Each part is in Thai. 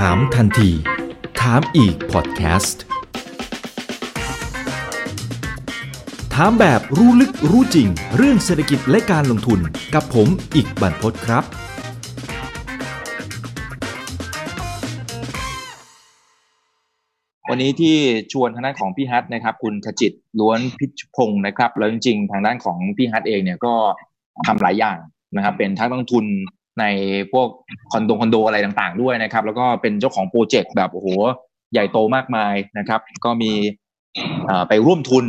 ถามทันที ถามอีกพอดแคสต์ ถามแบบรู้ลึกรู้จริง เรื่องเศรษฐกิจและการลงทุนกับผมอีกบรรพศครับ วันนี้ที่ชวนทางด้านของพี่ฮัทนะครับ คุณขจิตล้วนพิชพงศ์นะครับ แล้วจริงๆ ทางด้านของพี่ฮัทเองเนี่ยก็ทำหลายอย่างนะครับ เป็นทั้งลงทุน ในพวกคอนโดคอนโดอะไรต่างๆ ด้วยนะครับ แล้วก็เป็นเจ้าของโปรเจกต์แบบโอ้โหใหญ่โตมากมายนะครับ ก็มีเอ่อไปร่วมทุน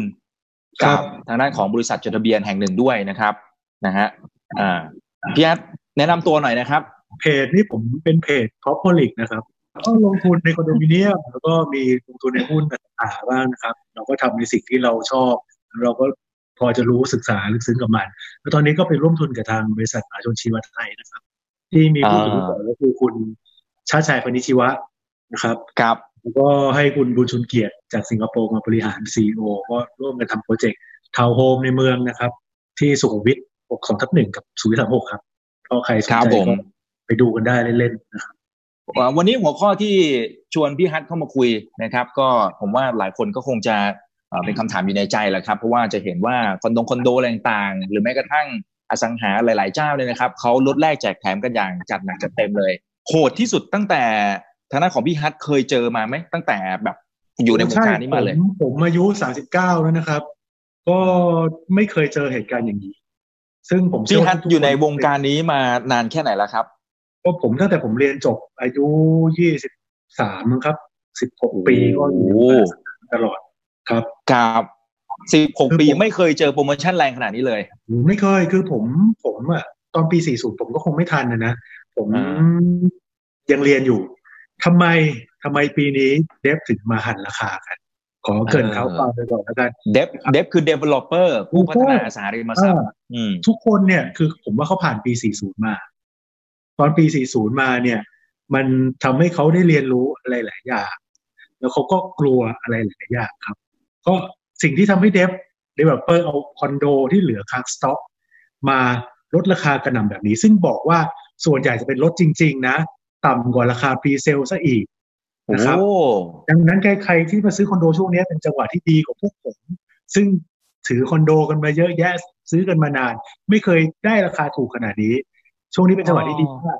ครักับบทางด้านของบริษัทจดทะเบียนแห่งหนึ่งด้วยนะครับนะฮะอ่าพี่ฮัทแนะนำตัวหน่อยนะครับ เพจนี่ผมเป็นเพจ c o p o l i c นะครับก็ลงทุนในคอนโดมิเนียมแล้วก็มีลงทุนในหุ้นต่างๆบ้างนะครับ เราก็ทำในสิ่งที่เราชอบ เราก็พอจะรู้ศึกษาลึกซึ้งกับมัน แล้วตอนนี้ก็ไปร่วมทุนกับทางบริษัทมหาชนชีวาทัยนะครับ ที่มีผู้ถือหุ้นก็คือคุณชาติชายพนิชชีวะนะครับครับแล้วก็ให้คุณบุญชุนเกียรติจากสิงคโปร์มาบริหาร CEO ก็ร่วมกันทำ project ทาวน์โฮมในเมืองนะครับ ที่สุขุมวิท62ทับหนึ่งกับสุขุมวิทสามหกครับก็ใครสนครับใจผมก็ไปดูกันได้เล่นๆนะครับอ่าวันนี้หัวข้อที่ชวนพี่ฮัทเข้ามาคุยนะครับ ก็ผมว่าหลายคนก็คงจะเอ่อเป็นคำถามอยู่ในใจแหละครับ เพราะว่าจะเห็นว่าคอนโดคอนโดอะไรต่างๆ หรือแม้กระทั่ง อสังหาหลาย ๆ เจ้าเลยนะครับเขาลดแลกแจกแถมกันอย่างจัดหนักจัดเต็มเลยโหดที่สุดตั้งแต่ทางด้านของพี่ฮัทเคยเจอมาไหมตั้งแต่แบบอยู่ในวงการนี้มาเลยใช่ผมผมอายุสามสิบเก้าแล้วนะครับ ก็ไม่เคยเจอเหตุการณ์อย่างนี้ ซึ่งผมเชื่พี่ว่าฮัททุกๆอยู่ในควงการนี้มานานแค่ไหนแล้วครับ ก็ผมตั้งแต่ผมเรียนจบอายุยี่สิบสามครับสิบหกโอ้โหปีก็อยู่ในวงการตลอดครับครับ สิบหกคือปีผมไม่เคยเจอโปรโมชั่นแรงขนาดนี้เลย ไม่เคยคือผมผมอะตอนปีสี่ศูนย์ผมก็คงไม่ทันนะนะ ผมอ่ายังเรียนอยู่ทำไมทำไมปีนี้เดฟถึงมาหันราคากัน ขอเกรินเท้าความไปก่อนแล้วกันเดฟเดฟคือ developer ผู้พัฒนาอสังหาริมทรัพย์อ่าอืมทุกคนเนี่ยคือผมว่าเขาผ่านปี40มา ตอนปี40มาเนี่ย มันทำให้เขาได้เรียนรู้อะไรหลายอย่างแล้วเขาก็กลัวอะไรหลายอย่างครับ ก็ สิ่งที่ทำให้ dev developer เอาคอนโดที่เหลือค้างสต็อก มาลดราคากระหน่ำแบบนี้ ซึ่งบอกว่าส่วนใหญ่จะเป็นลดจริง ๆ นะ ต่ำกว่าราคา presale ซะอีกโอ้นะครับดังนั้นใครๆที่มาซื้อคอนโดช่วงนี้เป็นจังหวะที่ดีของพวกผม ซึ่งถือคอนโดกันมาเยอะแยะซื้อกันมานาน ไม่เคยได้ราคาถูกขนาดนี้ ช่วงนี้เป็นจังหวะที่ดีมาก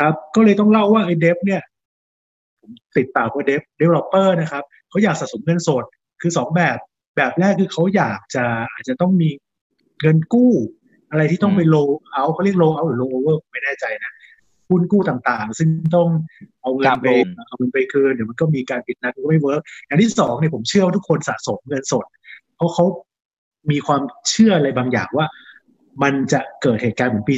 ครับ ก็เลยต้องเล่าว่าไอ้ dev เนี่ย ผมติดปากว่า dev developer นะครับเขาอยากสะสมเงินสด คือสองแบบแบบแรกคือเขาอยากจะอาจจะต้องมีเงินกู้ อะไรที่ต้องไปโลเอาเขาเรียกโลเอาหรือโลโอเวอร์ไม่แน่ใจนะหุ้นกู้ต่างๆ ซึ่งต้องเอาเงินครับไปผมเอาเงินไปคืนเดี๋ยวมันก็มีการผิดนัดมันก็ไม่ workอย่างที่สองเนี่ยผมเชื่อว่าทุกคนสะสมเงินสด เพราะเขามีความเชื่ออะไรบางอย่างว่า มันจะเกิดเหตุการณ์เหมือนปี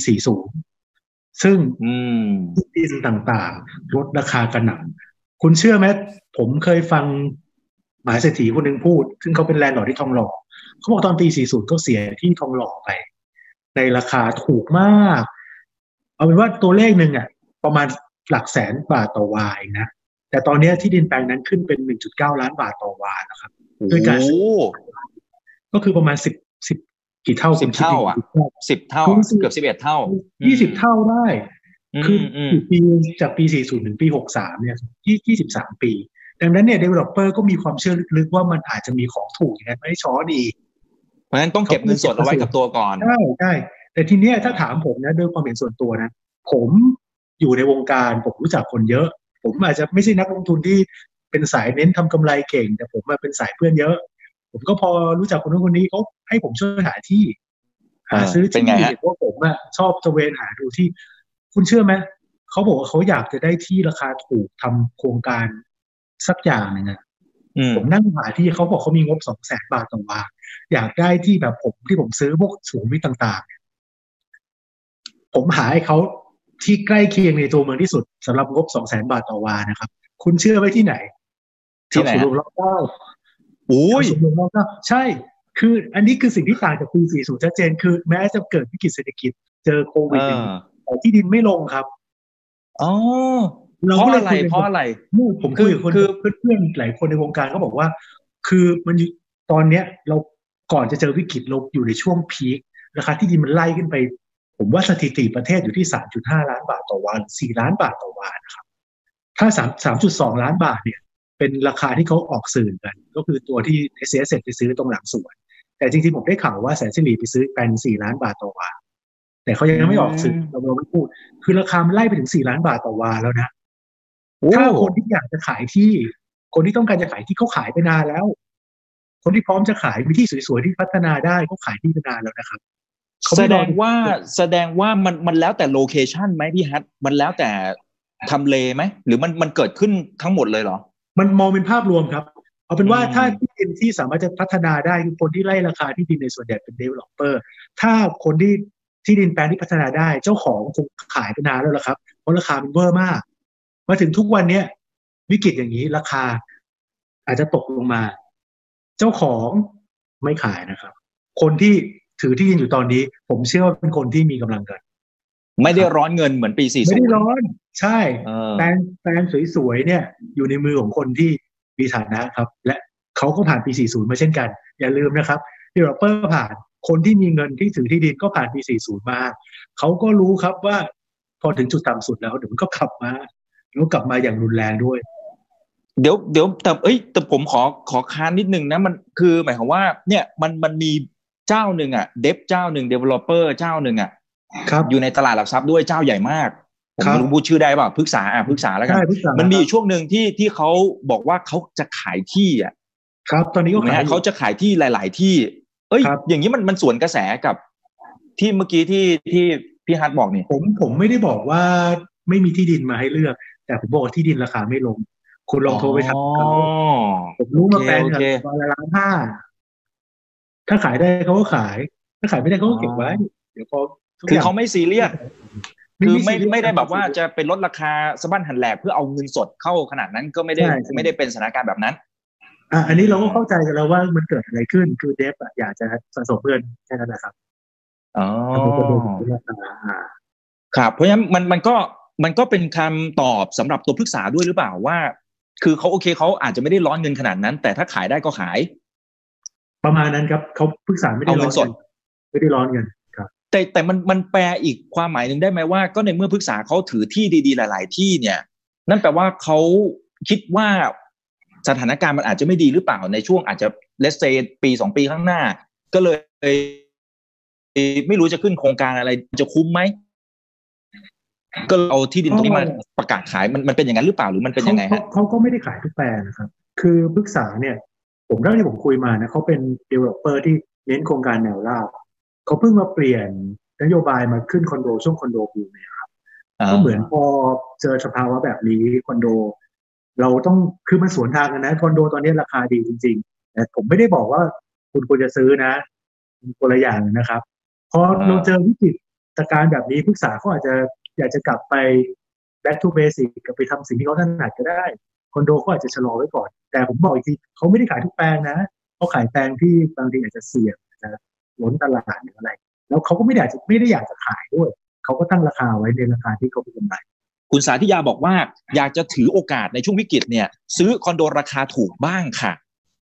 40 ซึ่งอืมที่ดินต่างๆลดราคากระหน่ำคุณเชื่อไหมผมเคยฟังห มหาเศรษฐีคนหนึ่งพูด ซึ่งเขาเป็นแลนด์ลอร์ดที่ทองหล่อเขาบอกตอนปี 40ก็เสียที่ทองหล่อไป ในราคาถูกมาก เอาเป็นว่าตัวเลขหนึ่งอะ ประมาณหลักแสนบาทต่อวาเองนะ แต่ตอนนี้ที่ดินแปลงนั้นขึ้นเป็น 1.9 ล้านบาทต่อวานะครับด้วยการซื้อก็คือประมาณ10 10กี่เท่าสิบคุณคิดเท่าดิอะสิบเท่าสิบเท่าคือสิบเกือบสิบเอ็ดเท่ายี่สิบเท่าได้ คือมอืมกี่ปีจากปี40ถึงปี63เนี่ยยี่23ปี ดังนั้นเนี่ย developer ก็มีความเชื่อลึกๆว่ามันอาจจะมีของถูกอย่างนั้นไม่ช้อดี เพราะฉะนั้นต้องเก็บเงินสดเอาไว้กับตัวก่อนใช่ใช่แต่ทีเนี้ยถ้าถามผมนะด้วยความเห็นส่วนตัวนะ ผมอยู่ในวงการผมรู้จักคนเยอะ ผมอาจจะไม่ใช่นักลงทุนที่เป็นสายเน้นทำกำไรเก่ง แต่ผมมาเป็นสายเพื่อนเยอะ ผมก็พอรู้จักคนนู้นคนนี้เขาให้ผมช่วยหาที่หาอ่าซื้อเป็นที่ไงฮะเพราะผมอะชอบตระเวนหาดูที่ คุณเชื่อไหมเขาบอกว่าเขาอยากจะได้ที่ราคาถูกทำโครงการ สักอย่างหนึ่งอะอืมผมนั่งหาที่เขาบอกเขามีงบสองแสนบาทต่อวาอยากได้ที่แบบผมที่ผมซื้อพวกสูงวิทต่างๆเนี่ยผมหาให้เขาที่ใกล้เคียงในตัวเมืองที่สุดสำหรับงบสองแสนบาทต่อวานะครับ คุณเชื่อไว้ที่ไหนที่ไหนแถวฮะสุรรเก้าโอ้ยแถวสุรรเก้าใช่ คืออันนี้คือสิ่งที่ต่างจากปี40ชัดเจน คือแม้จะเกิดวิกฤตเศรษฐกิจเจอโควิดเออย่างอนี้แต่ที่ดินไม่ลงครับอ๋อ เราเพราะก็เลยอะไรคุยกันเพราะอะไรนู่นผมคุยกับคนคือเพื่อนๆหลายคนในวงการเขาบอกว่า คือมันอยู่ตอนเนี้ยเราก่อนจะเจอวิกฤตเราอยู่ในช่วงพีคราคาที่ดินมันไล่ขึ้นไป ผมว่าสถิติประเทศอยู่ที่ 3.5 ล้านบาทต่อวัน 4 ล้านบาทต่อวันนะครับ ถ้าสามสามจุดสองล้านบาทเนี่ย เป็นราคาที่เขาออกสื่อกัน ก็คือตัวที่ s อ s ไปซื้อตรงหลังสวน แต่จริงๆ ผมได้ข่าวว่าแสนสิริไปซื้อแปนสี่ล้านบาทต่อวาแต่เขายังไม่ออกสื่อเราเราไม่พูด คือราคามันไล่ไปถึงสี่ล้านบาทต่อวาแล้วนะ ถ้าคนที่อยากจะขายที่ คนที่ต้องการจะขายที่เขาขายไปนานแล้ว คนที่พร้อมจะขายมีที่สวยๆที่พัฒนาได้เขาขายที่ไปนานแล้วนะครับแสดงว่าแสดงว่ามันมันแล้วแต่โลเคชันไหมพี่ฮัทมันแล้วแต่ทำเลไหมหรือมันมันเกิดขึ้นทั้งหมดเลยเหรอ มันมองเป็นภาพรวมครับ เอาเป็นว่าถ้าที่ดินที่สามารถจะพัฒนาได้คือคนที่ไล่ราคาที่ดินในส่วนใหญ่เป็น developer ถ้าคนที่ที่ดินแปลงที่พัฒนาได้เจ้าของคงขายไปนานแล้วละครับเพราะราคามันเวอร์มาก มาถึงทุกวันเนี้ยวิกฤตอย่างนี้ราคา อาจจะตกลงมา เจ้าของไม่ขายนะครับ คนที่ถือที่ดินอยู่ตอนนี้ ผมเชื่อว่าเป็นคนที่มีกำลังเงินไม่ได้ร้อนเงินเหมือนปีสี่ไม่ได้ร้อน ใช่เออแปลงแปลงสวยๆเนี่ย อยู่ในมือของคนที่มีฐานะครับ และเขาก็ผ่านปี 40 มาเช่นกัน อย่าลืมนะครับ developer ผ่านคนที่มีเงินที่ถือที่ดินก็ผ่านปี 40 มา เขาก็รู้ครับว่าพอถึงจุดต่ำสุดแล้วเดี๋ยวมันก็กลับมา แล้วกลับมาอย่างรุนแรงด้วย เดี๋ยวเดี๋ยวแต่เอ้ยแต่ผมขอขอค้านนิดนึงนะมันคือหมายความว่าเนี่ยมันมันมีเจ้าหนึ่งอะ dev เจ้าหนึ่ง developer เจ้าหนึ่งอะครับอยู่ในตลาดหลักทรัพย์ด้วยเจ้าใหญ่มากผมครับไม่รู้พูดชื่อได้เปล่าพฤกษาอะพฤกษาแล้วกันใช่ทุกอย่างมันมีอยู่ช่วงหนึ่งที่ที่เขาบอกว่าเขาจะขายที่อะครับ ตอนนี้ถูก็กไหมขายฮะอยู่เขาจะขายที่หลาย ๆ ที่ เอ้ยครับอย่างนี้มันมันสวนกระแสกับ ที่เมื่อกี้ที่ที่พี่ฮัทบอกนี่ผมผมไม่ได้บอกว่าไม่มีที่ดินมาให้เลือก แต่ผมบอกว่าที่ดินราคาไม่ลง คุณลองโทรไปถามเขาอ๋อผมรู้มาแปลงโอกับเควันละล้านห้าถ้าขายได้เขาก็ขาย ถ้าขายไม่ได้เขาก็เก็บไว้ เดี๋ยวพอทุกคืออย่างเขาไม่ซีเรียสคือไม่ซีเรียสไม่ได้แบบว่าจะเป็นลดราคาสะบั้นหันแหลกเพื่อเอาเงินสดเข้าขนาดนั้นก็ไม่ได้ใช่ใช่ไม่ได้เป็นสถานการณ์แบบนั้นอะอันนี้เราก็เข้าใจกันแล้วว่ามันเกิดอะไรขึ้น คือเดฟอะอยากจะสะสมเพื่อนแค่นั้นแหละครับอ๋อมันก็โดนที่ราคาอ่าครับ เพราะฉะนั้นมันมันก็ มันก็เป็นคำตอบสำหรับตัวพฤกษาด้วยหรือเปล่าว่า คือเขาโอเคเขาอาจจะไม่ได้ร้อนเงินขนาดนั้น แต่ถ้าขายได้ก็ขาย ประมาณนั้นครับเขาปรึกษาไม่ได้เอาร้เงิอนนสดไม่ได้ร้อนเงินครับ แต่แต่มันมันแปลอีกความหมายหนึ่งได้ไหมว่า ก็ในเมื่อพฤกษาเขาถือที่ดีๆ หลาย ๆ ที่เนี่ย นั่นแปลว่าเขาคิดว่าสถานการณ์มันอาจจะไม่ดีหรือเปล่าในช่วงอาจจะเลสเซปีสองปีข้างหน้า ก็เลย ไม่รู้จะขึ้นโครงการอะไรจะคุ้มไหม ก็เอาที่ดินตรงนี้มาประกาศขายมันมันเป็นอย่างนั้นหรือเปล่าหรือมันเป็นยังไงเขาฮะเขาก็ไม่ได้ขายทุกแปลงนะครับ คือปรึกษาเนี่ย ผมเท่าที่ผมคุยมานะเขาเป็น developer ที่เน้นโครงการแนวราบเขาเพิ่งมาเปลี่ยนนโยบายมาขึ้นคอนโดช่วงคอนโดบูมเนี่ยครับก็เหมือนพอเจอสภาวะแบบนี้คอนโด เราต้องคือมันสวนทางกันนะคอนโดตอนนี้ราคาดีจริงๆแต่ผมไม่ได้บอกว่าคุณควรจะซื้อนะมันคนละอย่างนะครับพอเราเจอวิกฤตการณ์แบบนี้ปรึกษาเขาอาจจะ อยากจะกลับไป back to basic กลับไปทำสิ่งที่เขาถนัดก็ได้ คอนโดเขาอาจจะชะลอไว้ก่อน แต่ผมบอกอีกทีเขาไม่ได้ขายทุกแปลงนะเขาขายแปลงที่บางทีอาจจะเสี่ยงอาจจะล้นตลาดหรืออะไร แล้วเขาก็ไม่ได้อยากจะไม่ได้อยากจะขายด้วย เขาก็ตั้งราคาไว้ในราคาที่เขาเป็นกำไรคุณสาธิยาบอกว่าอยากจะถือโอกาสในช่วงวิกฤตเนี่ย ซื้อคอนโดราคาถูกบ้างค่ะ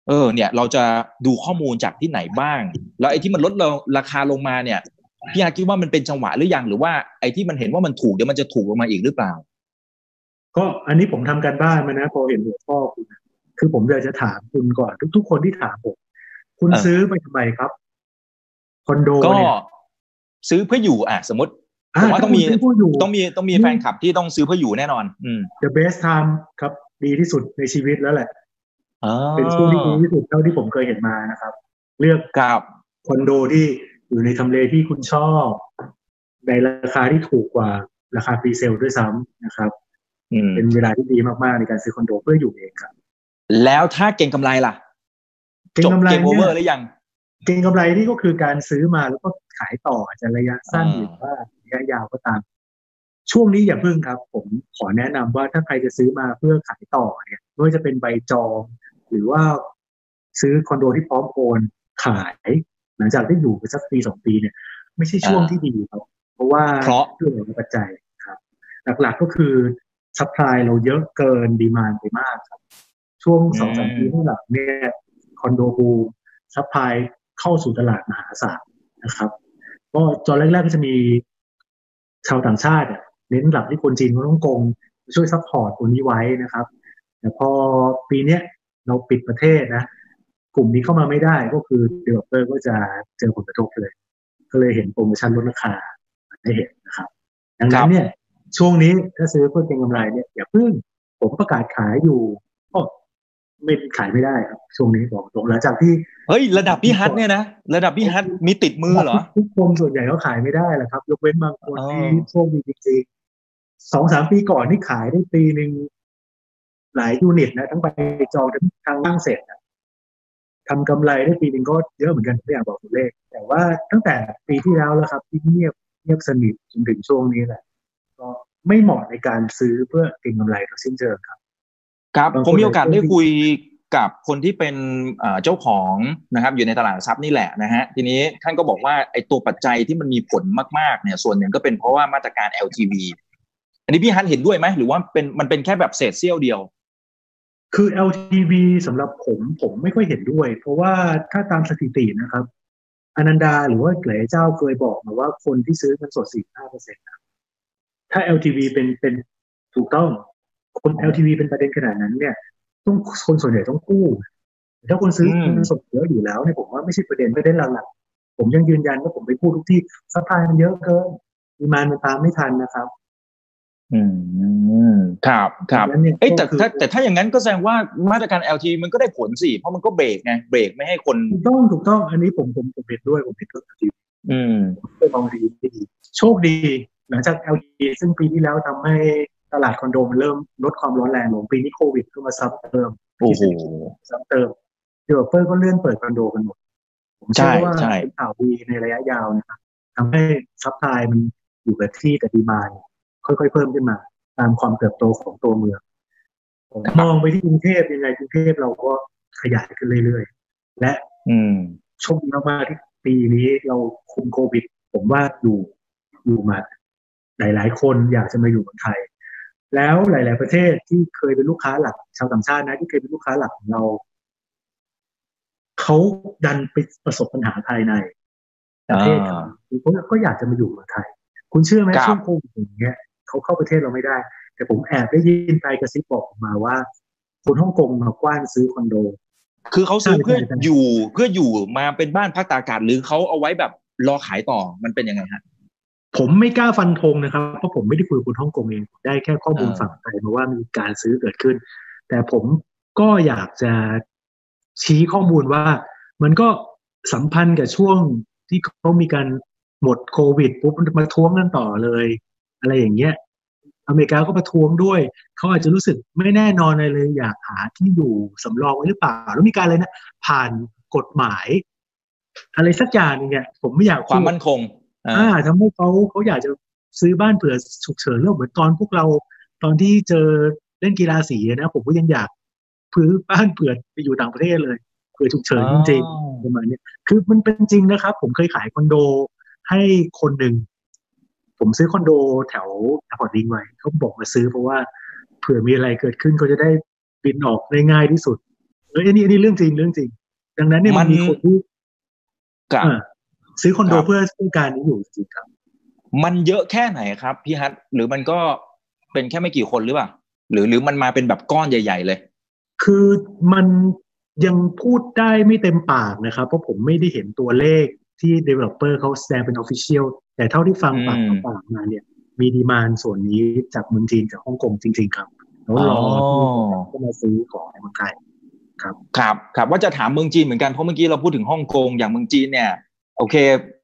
เออเนี่ยเราจะดูข้อมูลจากที่ไหนบ้าง แล้วไอ้ที่มันลดลงราคาลงมาเนี่ย พี่อาคิดว่ามันเป็นจังหวะหรือยังหรือว่าไอ้ที่มันเห็นว่ามันถูกเดี๋ยวมันจะถูกลงมาอีกหรือเปล่า ก็อันนี้ผมทำการบ้านมานะพอเห็นหัวข้อคุณนะคือผมอยากจะถามคุณก่อน ทุก ๆ คนที่ถามผมคุณเออซื้อไปทำไมครับคอนโดก็เนี่ยซื้อเพื่ออยู่อะสมมติอะผมว่าต้องมีถ้าคุณซื้อเพื่ออยู่ต้องมีต้องมีแฟนคลับที่ต้องซื้อเพื่ออยู่แน่นอน อืม the best time ครับ ดีที่สุดในชีวิตแล้วแหละอ๋อเป็นช่วงที่ดีที่สุดเท่าที่ผมเคยเห็นมานะครับ เลือกครับคอนโดที่ อยู่ในทำเลที่คุณชอบ ในราคาที่ถูกกว่าราคา presale ด้วยซ้ำนะครับอืมเป็นเวลาที่ดีมากๆในการซื้อคอนโดเพื่ออยู่เองครับ แล้วถ้าเก่งกำไรล่ะเก็งจบกำไรเกมโอเวอร์หเนี่ยรือยัง เก็งกำไรนี่ก็คือการซื้อมาแล้วก็ขายต่ออาจจะระยะสั้นอ่าหรือว่าระยะยาวก็ตาม ช่วงนี้อย่าพึ่งครับ ผมขอแนะนำว่าถ้าใครจะซื้อมาเพื่อขายต่อเนี่ยไม่ว่าจะเป็นใบจอง หรือว่าซื้อคอนโดที่พร้อมโอนขาย หลังจากได้อยู่ไปสักปีสองปีเนี่ย ไม่ใช่ช่วงที่ดีครับเพราะว่าเพราะเรื่องของปัจจัยครับ หลักๆก็คือ supply เราเยอะเกิน demand ไปมากครับ ช่วงสองสามปีข้างหลังเนี่ยคอนโดบูม supply เข้าสู่ตลาดมหาศาลนะครับก็ตอนแรกๆก็จะมีชาวต่างชาติอะเน้นหลักที่คนจีนคนฮ่องกงช่วย support ตัวนี้ไว้นะครับ แต่พอปีเนี้ยเราปิดประเทศนะ กลุ่มนี้เข้ามาไม่ได้ก็คือ developer ก็จะเจอผลกระทบเลย ก็เลยเห็นโปรโมชั่นลดราคาได้เห็นนะครับ ดังนั้นเนี่ย ช่วงนี้ถ้าซื้อเพื่อเก็งกำไรเนี่ยอย่าเพิ่งผมประกาศขายอยู่ก็ไม่ขายไม่ได้ครับ ช่วงนี้บอกตรงหลังจากที่เฮ้ยระดับพี่ฮัทเนี่ยนะระดับพี่ฮัทมีติดมือเหรอทุกคนส่วนใหญ่ก็ขายไม่ได้แหละครับ ยกเว้นบางคนอ๋อที่โชคดีจริงๆสองสามปีก่อนที่ขายได้ปีหนึ่งหลายยูนิตนะทั้งไปจองทั้งทางล่างเสร็จนะ ทำกำไรได้ปีหนึ่งก็เยอะเหมือนกันไม่อยากบอกตัวเลข แต่ว่าตั้งแต่ปีที่แล้วแล้วครับ ที่เงียบเงียบสนิทจนถึงช่วงนี้แหละ ก็ไม่เหมาะในการซื้อเพื่อเก็งกำไรโดยสิ้นเชิงครับ ครับบางคนผมมีโอกาสอาจจะได้คุยกับคนที่เป็นเอ่อเจ้าของนะครับอยู่ในตลาดหลักทรัพย์นี่แหละนะฮะทีนี้ท่านก็บอกว่าไอ้ตัวปัจจัยที่มันมีผลมากๆเนี่ยส่วนหนึ่งก็เป็นเพราะว่ามาตรการ LTV อันนี้พี่ฮันเห็นด้วยไหมหรือว่าเป็นมันเป็นแค่แบบเศษเสี้ยวเดียว คือ LTV สำหรับผมผมไม่ค่อยเห็นด้วย เพราะว่าถ้าตามสถิตินะครับอนันดาหรือว่าหลายเจ้าเคยบอกมาว่าคนที่ซื้อเงินสด 45เปอร์เซ็นต์ถ้า LTV เป็นเป็นถูกต้อง คน LTV เป็นประเด็นขนาดนั้นเนี่ย ต้องคนส่วนใหญ่ต้องกู้แต่ถ้าคนซื้ออืมเงินสดเยอะอยู่แล้วเนี่ยผมว่าไม่ใช่ประเด็นไม่ได้หลักๆผมยังยืนยันว่าผมไปพูดทุกที่ supply มันเยอะเกิน demand มันตามไม่ทันนะครับ อืมครับครับดังนั้นนี่ยเอ้ยแต่ก็คือถ้าแต่ถ้าอย่างนั้นก็แสดงว่ามาตรการ LT มันก็ได้ผลสิเพราะมันก็เบรกไงเบรกไม่ให้คนถูกต้องถูกต้องอันนี้ผมผมผมเห็นด้วยผมเห็นด้วย LTV อืมเป็นมองดีที่ดีโชคดี หลังจาก LTV ซึ่งปีที่แล้วทำให้ตลาดคอนโดมันเริ่มลดความร้อนแรงลงปีนี้โควิดก็มาซ้ำเติมโอ้โหซ้ำเติม developer ก็เลื่อนเปิดคอนโดกันหมดผมเชื่อว่าใช่ใช่เป็นข่าวดีในระยะยาวนะครับทำให้ supply มันอยู่กับที่แต่ demand ค่อยๆเพิ่มขึ้นมา ตามความเติบโตของตัวเมืองผมมองไปที่กรุงเทพยังไงกรุงเทพเราก็ขยายขึ้นเรื่อยๆ และ อืมโชคดีมากๆที่ปีนี้เราคุมโควิด ผมว่าอยู่อยู่มาหลายๆ คนอยากจะมาอยู่เมืองไทย แล้วหลาย ๆ ประเทศที่เคยเป็นลูกค้าหลัก ชาวต่างชาตินะ ที่เคยเป็นลูกค้าหลักของเราเขาดันไปประสบปัญหาภายในประเทศเขาเขาก็อยากจะมาอยู่เมืองไทย คุณเชื่อไหมครับช่วงโควิดอย่างเงี้ย เขาเข้าประเทศเราไม่ได้ แต่ผมแอบได้ยินไปกระซิบบอกออกมาว่าคนฮ่องกงมากว้านซื้อคอนโด คือเขาซื้อใช่เพื่อใช่ใช่อยู่เพื่ออยู่มาเป็นบ้านพักตากอากาศหรือเขาเอาไว้แบบรอขายต่อมันเป็นยังไงฮะผมไม่กล้าฟันธงนะครับเพราะผมไม่ได้คุยกับคนฮ่องกงเองผมได้แค่ข้อมูลอ่าฝั่งไทยมาว่ามีการซื้อเกิดขึ้น แต่ผมก็อยากจะชี้ข้อมูลว่า มันก็สัมพันธ์กับช่วงที่เขามีการหมดโควิดปุ๊บมันมาท้วงกันต่อเลย อะไรอย่างเงี้ย อเมริกาก็ประท้วงด้วย เขาอาจจะรู้สึกไม่แน่นอนอะไรเลย อยากหาที่อยู่สำรองไว้หรือเปล่า แล้วมีการอะไรนะ ผ่านกฎหมาย อะไรสักอย่างหนึงเนี่ยผมไม่อยากความพูดมั่นคงอ่าอ่าทำให้เขาเขาอยากจะซื้อบ้านเผื่อฉุกเฉินเรื่องเหมือนตอนพวกเรา ตอนที่เจอเล่นกีฬาสีนะผมก็ยังอยากซื้อบ้านเผื่อไปอยู่ต่างประเทศเลยเผื่อฉุกเฉินจริงๆประมาณเนี้ยคือมันเป็นจริงนะครับ ผมเคยขายคอนโดให้คนหนึ่ง ผมซื้อคอนโดแถวแอร์พอร์ตลิงก์ไว้เขาบอกมาซื้อเพราะว่าเผื่อมีอะไรเกิดขึ้นเขาจะได้บินออกได้ง่ายที่สุดเอออันนี้อันนี้เรื่องจริงเรื่องจริง ดังนั้นเนี่ยมันมีคนที่กับอ่าซื้อคอนโดครับเพื่อต้องการนี้อยู่จริงๆครับ มันเยอะแค่ไหนครับพี่ฮัทหรือมันก็เป็นแค่ไม่กี่คนหรือเปล่าหรือหรือมันมาเป็นแบบก้อนใหญ่ ๆ เลย คือมันยังพูดได้ไม่เต็มปากนะครับ เพราะผมไม่ได้เห็นตัวเลขที่ developer เขาแสดงเป็น official แต่เท่าที่ฟังปากอืมต่อปากมาเนี่ย มีดีมานส่วนนี้จากเมืองจีนจากฮ่องกงจริง ๆ ครับแล้วรอที่จะมาซื้อของในเมืองไทยครับครับว่าจะถามเมืองจีนเหมือนกันเพราะเมื่อกี้เราพูดถึงฮ่องกงอย่างเมืองจีนเนี่ย โอเค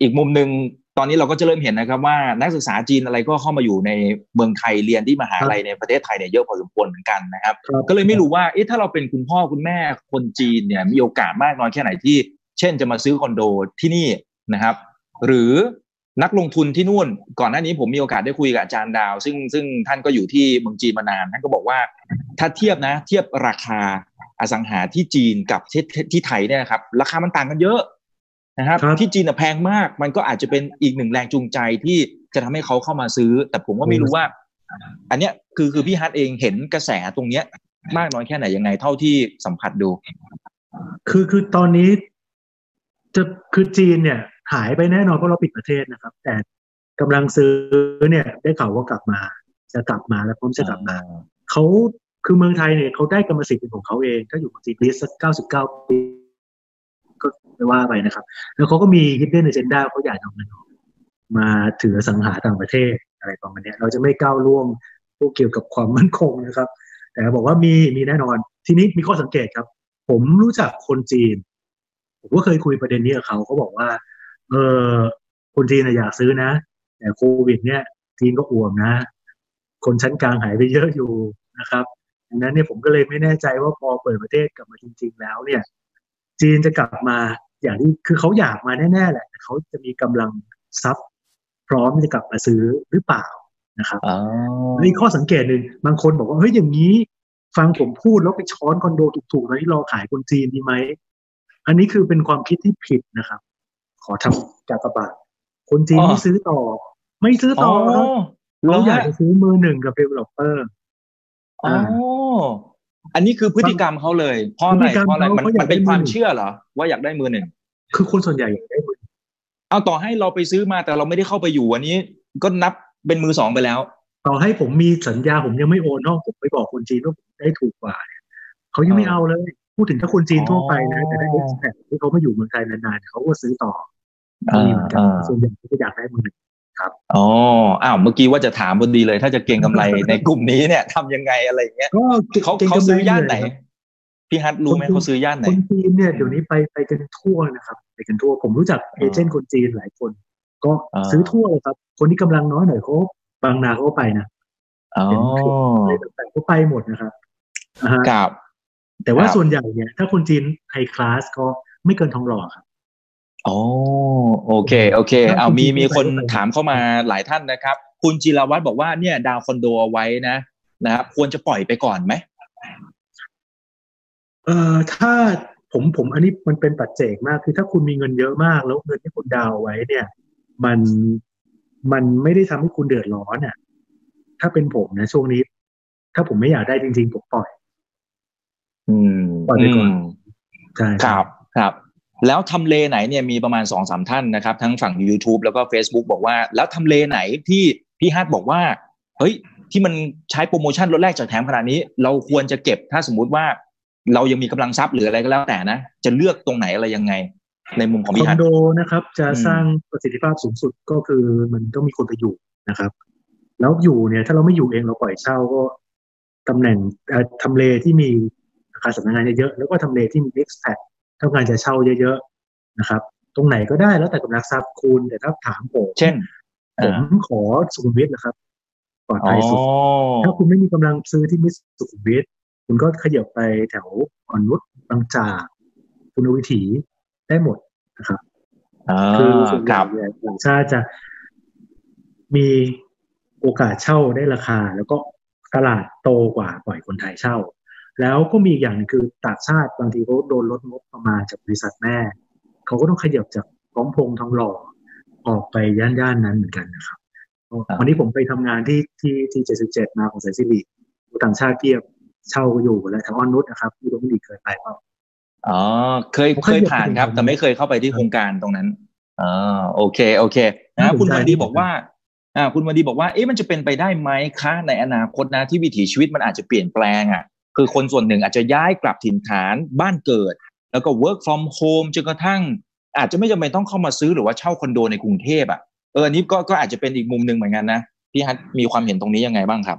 อีกมุมหนึ่งตอนนี้เราก็จะเริ่มเห็นนะครับว่านักศึกษาจีนอะไรก็เข้ามาอยู่ในเมืองไทยเรียนที่มหาลัยในประเทศไทยเนี่ยเยอะพอสมควรเหมือนกันนะครับครับก็เลยไม่รู้ว่าเอ๊ะถ้าเราเป็นคุณพ่อคุณแม่คนจีนเนี่ยมีโอกาสมากน้อยแค่ไหนที่ เช่นจะมาซื้อคอนโดที่นี่นะครับ หรือ นักลงทุนที่นู่น ก่อนหน้านี้ผมมีโอกาสได้คุยกับอาจารย์ดาว ซึ่งซึ่งท่านก็อยู่ที่เมืองจีนมานานท่านก็บอกว่า ถ้าเทียบนะ เทียบราคาอสังหาที่จีนกับที่ที่ไทยเนี่ยนะครับ ราคามันต่างกันเยอะนะครับครับที่จีนน่ะแพงมาก มันก็อาจจะเป็นอีกหนึ่งแรงจูงใจที่จะทำให้เขาเข้ามาซื้อ แต่ผมก็ไม่รู้ว่า อันเนี้ยคือคือพี่ฮัทเองเห็นกระแสตรงเนี้ย มากน้อยแค่ไหนยังไงเท่าที่สัมผัสดู คือคือตอนนี้จะคือจีนเนี่ย หายไปแน่นอนเพราะเราปิดประเทศนะครับ แต่กำลังซื้อเนี่ย ได้ข่าวว่ากลับมา จะกลับมาแล้วพร้อมจะกลับมาเขาคือเมืองไทยเนี่ยเขาได้กรรมสิทธิ์เป็นของเขาเองถ้าอยู่กับจีนีสักเก้าสิบเก้าปีก็ไม่ว่าไปนะครับ แล้วเขาก็มี hidden agenda เขาอยากเอาเงินมาถือสังหาต่างประเทศอะไรประมาณนี้เราจะไม่ก้าวล่วงพวกเกี่ยวกับความมั่นคงนะครับ แต่บอกว่ามีมีแน่นอน ทีนี้มีข้อสังเกตครับ ผมรู้จักคนจีน ผมก็เคยคุยประเด็นนี้กับเขาเขาบอกว่า เออคนจีนอยากซื้อนะ แต่โควิด เนี่ยจีนก็อ่วมนะ คนชั้นกลางหายไปเยอะอยู่นะครับดังนั้นเนี่ยผมก็เลยไม่แน่ใจว่าพอเปิดประเทศกลับมาจริง ๆ แล้ว เนี่ย จีนจะกลับมาอย่างที่คือเขาอยากมาแน่ๆแหละแต่เขาจะมีกำลังทรัพย์ พร้อมจะกลับมาซื้อหรือเปล่านะครับนี่ข้อสังเกตหนึ่งบางคนบอกว่าเฮ้ยอย่างนี้ ฟังผมพูดแล้วไปช้อนคอนโดถูกๆตอนที่รอขายคนจีนดีไหมอันนี้คือเป็นความคิดที่ผิดนะครับ ขอทำจากระบาดคนจีนไม่ซื้อต่อ ไม่ซื้อต่อเราอยากจะซื้อมือหนึ่งกับ developer อ๋ออันนี้คือพฤติกรรมเขาเลยเพราะอะไรเพราะอะไรมันมันเป็นความเชื่อเหรอ ว่าอยากได้มือหนึ่งคือคนส่วนใหญ่อยากได้มือเอาต่อให้เราไปซื้อมาแต่เราไม่ได้เข้าไปอยู่อันนี้ ก็นับเป็นมือสองไปแล้ว ต่อให้ผมมีสัญญาผมยังไม่โอนนอกผมไปบอกคนจีนว่าผมได้ถูกกว่าเนี่ยเขายังไม่เอาเลย พูดถึงถ้าคนจีนทั่วไปนะ แต่ได้เอ็กซ์แพที่เขามาอยู่เมืองไทยนานๆเขาก็ซื้อต่อ มีเหมือนกันส่วนใหญ่ก็อยากได้มือหนึ่งครับอ๋ออ้าวเมื่อกี้ว่าจะถามพอดีเลย ถ้าจะเก่งกำไรในกลุ่มนี้เนี่ยทำยังไงอะไรเงี้ยก็เขาเขาซื้อย่านไหนพี่ฮัทรู้ไหมเขาซื้อย่านไหนคนจีนเนี่ยเดี๋ยวนี้ไปไปกันทั่วนะครับ ไปกันทั่วผมรู้จักเอเจนต์คนจีนหลายคน ก็ซื้อทั่วเลยครับ คนที่กำลังน้อยหน่อยเขาบางนาเขาไปนะอ๋อแต่เขาไปหมดนะครับครับแต่ว่าส่วนใหญ่เนี่ย ถ้าคนจีนไฮคลาสก็ไม่เกินทองหล่อครับ อ๋อโอเค โอเค เอามีมีคนถามเข้ามาหลายท่านนะครับ คุณจิรวัตรบอกว่าเนี่ยดาวคอนโดเอาไว้นะนะครับควรจะปล่อยไปก่อนไหมเอ่อถ้าผมผมอันนี้มันเป็นปัจเจกมากคือถ้าคุณมีเงินเยอะมาก แล้วเงินที่คุณดาวไว้เนี่ย มันมันไม่ได้ทำให้คุณเดือดร้อนอะ ถ้าเป็นผมนะช่วงนี้ ถ้าผมไม่อยากได้จริง ๆ ผมปล่อย อืมปล่อยไปก่อนใช่ครับ ครับ แล้วทำเลไหนเนี่ยมีประมาณสองสามท่านนะครับ ทั้งฝั่ง YouTube แล้วก็ Facebook บอกว่า แล้วทำเลไหนที่พี่ฮัทบอกว่า เฮ้ย ที่มันใช้โปรโมชั่นลดแรกจากแถมขนาดนี้ เราควรจะเก็บถ้าสมมุติว่า เรายังมีกำลังทรัพย์หรืออะไรก็แล้วแต่นะ จะเลือกตรงไหนอะไรยังไง ในมุมของพี่ฮัทคอนโดนะครับ จะสร้างประสิทธิภาพสูงสุดก็คือมันต้องมีคนไปอยู่นะครับ แล้วอยู่เนี่ยถ้าเราไม่อยู่เองเราปล่อยเช่าก็ตำแหน่งทำเลที่มีอาคารสำนักงานเยอะแล้วก็ทำเลที่มี expat ต้องการจะเช่าเยอะๆนะครับ ตรงไหนก็ได้แล้วแต่กำลังทรัพย์คุณแต่ถ้าถามผมเช่น ผมขอสุขุมวิทนะครับปลอดภัยสุดถ้าคุณไม่มีกำลังซื้อที่มิสสุขุมวิทคุณก็ขยับไปแถวอ่อนนุชบางจากคุณวิถีได้หมดนะครับคือส่วนใหญ่ต่างชาติจะมีโอกาสเช่าได้ราคา แล้วก็ตลาดโตกว่าปล่อยคนไทยเช่า แล้วก็มีอย่างนึงคือต่างชาติบางทีเขาโดนลดงบประมาณจากบริษัทแม่เขาก็ต้องขยับจากพร้อมพงทองหล่อออกไปย่านย่านนั้นเหมือนกันนะครับวันนี้ผมไปทำงานที่ที่ที่เจ็ดสิบเจ็ดมาของสายสิริต่างชาติเทียบเช่าอยู่และแถวออนนุชนะครับที่ตรงนี้เคยไปเปล่าอ๋อเคยเคยผ่านครับ แต่ไม่เคยเข้าไปที่โครงการตรงนั้นอ๋อโอเคโอเคนะคุณวันดีบอกว่าอ่าคุณวันดีบอกว่าเอ๊ะมันจะเป็นไปได้ไหมคะในอนาคตนะที่วิถีชีวิตมันอาจจะเปลี่ยนแปลงอะ คือคนส่วนหนึ่งอาจจะย้ายกลับถิ่นฐานบ้านเกิด แล้วก็ work from home จนกระทั่ง อาจจะไม่จำเป็นต้องเข้ามาซื้อหรือว่าเช่าคอนโดในกรุงเทพอะเอออันนี้ก็ก็อาจจะเป็นอีกมุมหนึ่งเหมือนกันนะพี่ฮัทมีความเห็นตรงนี้ยังไงบ้างครับ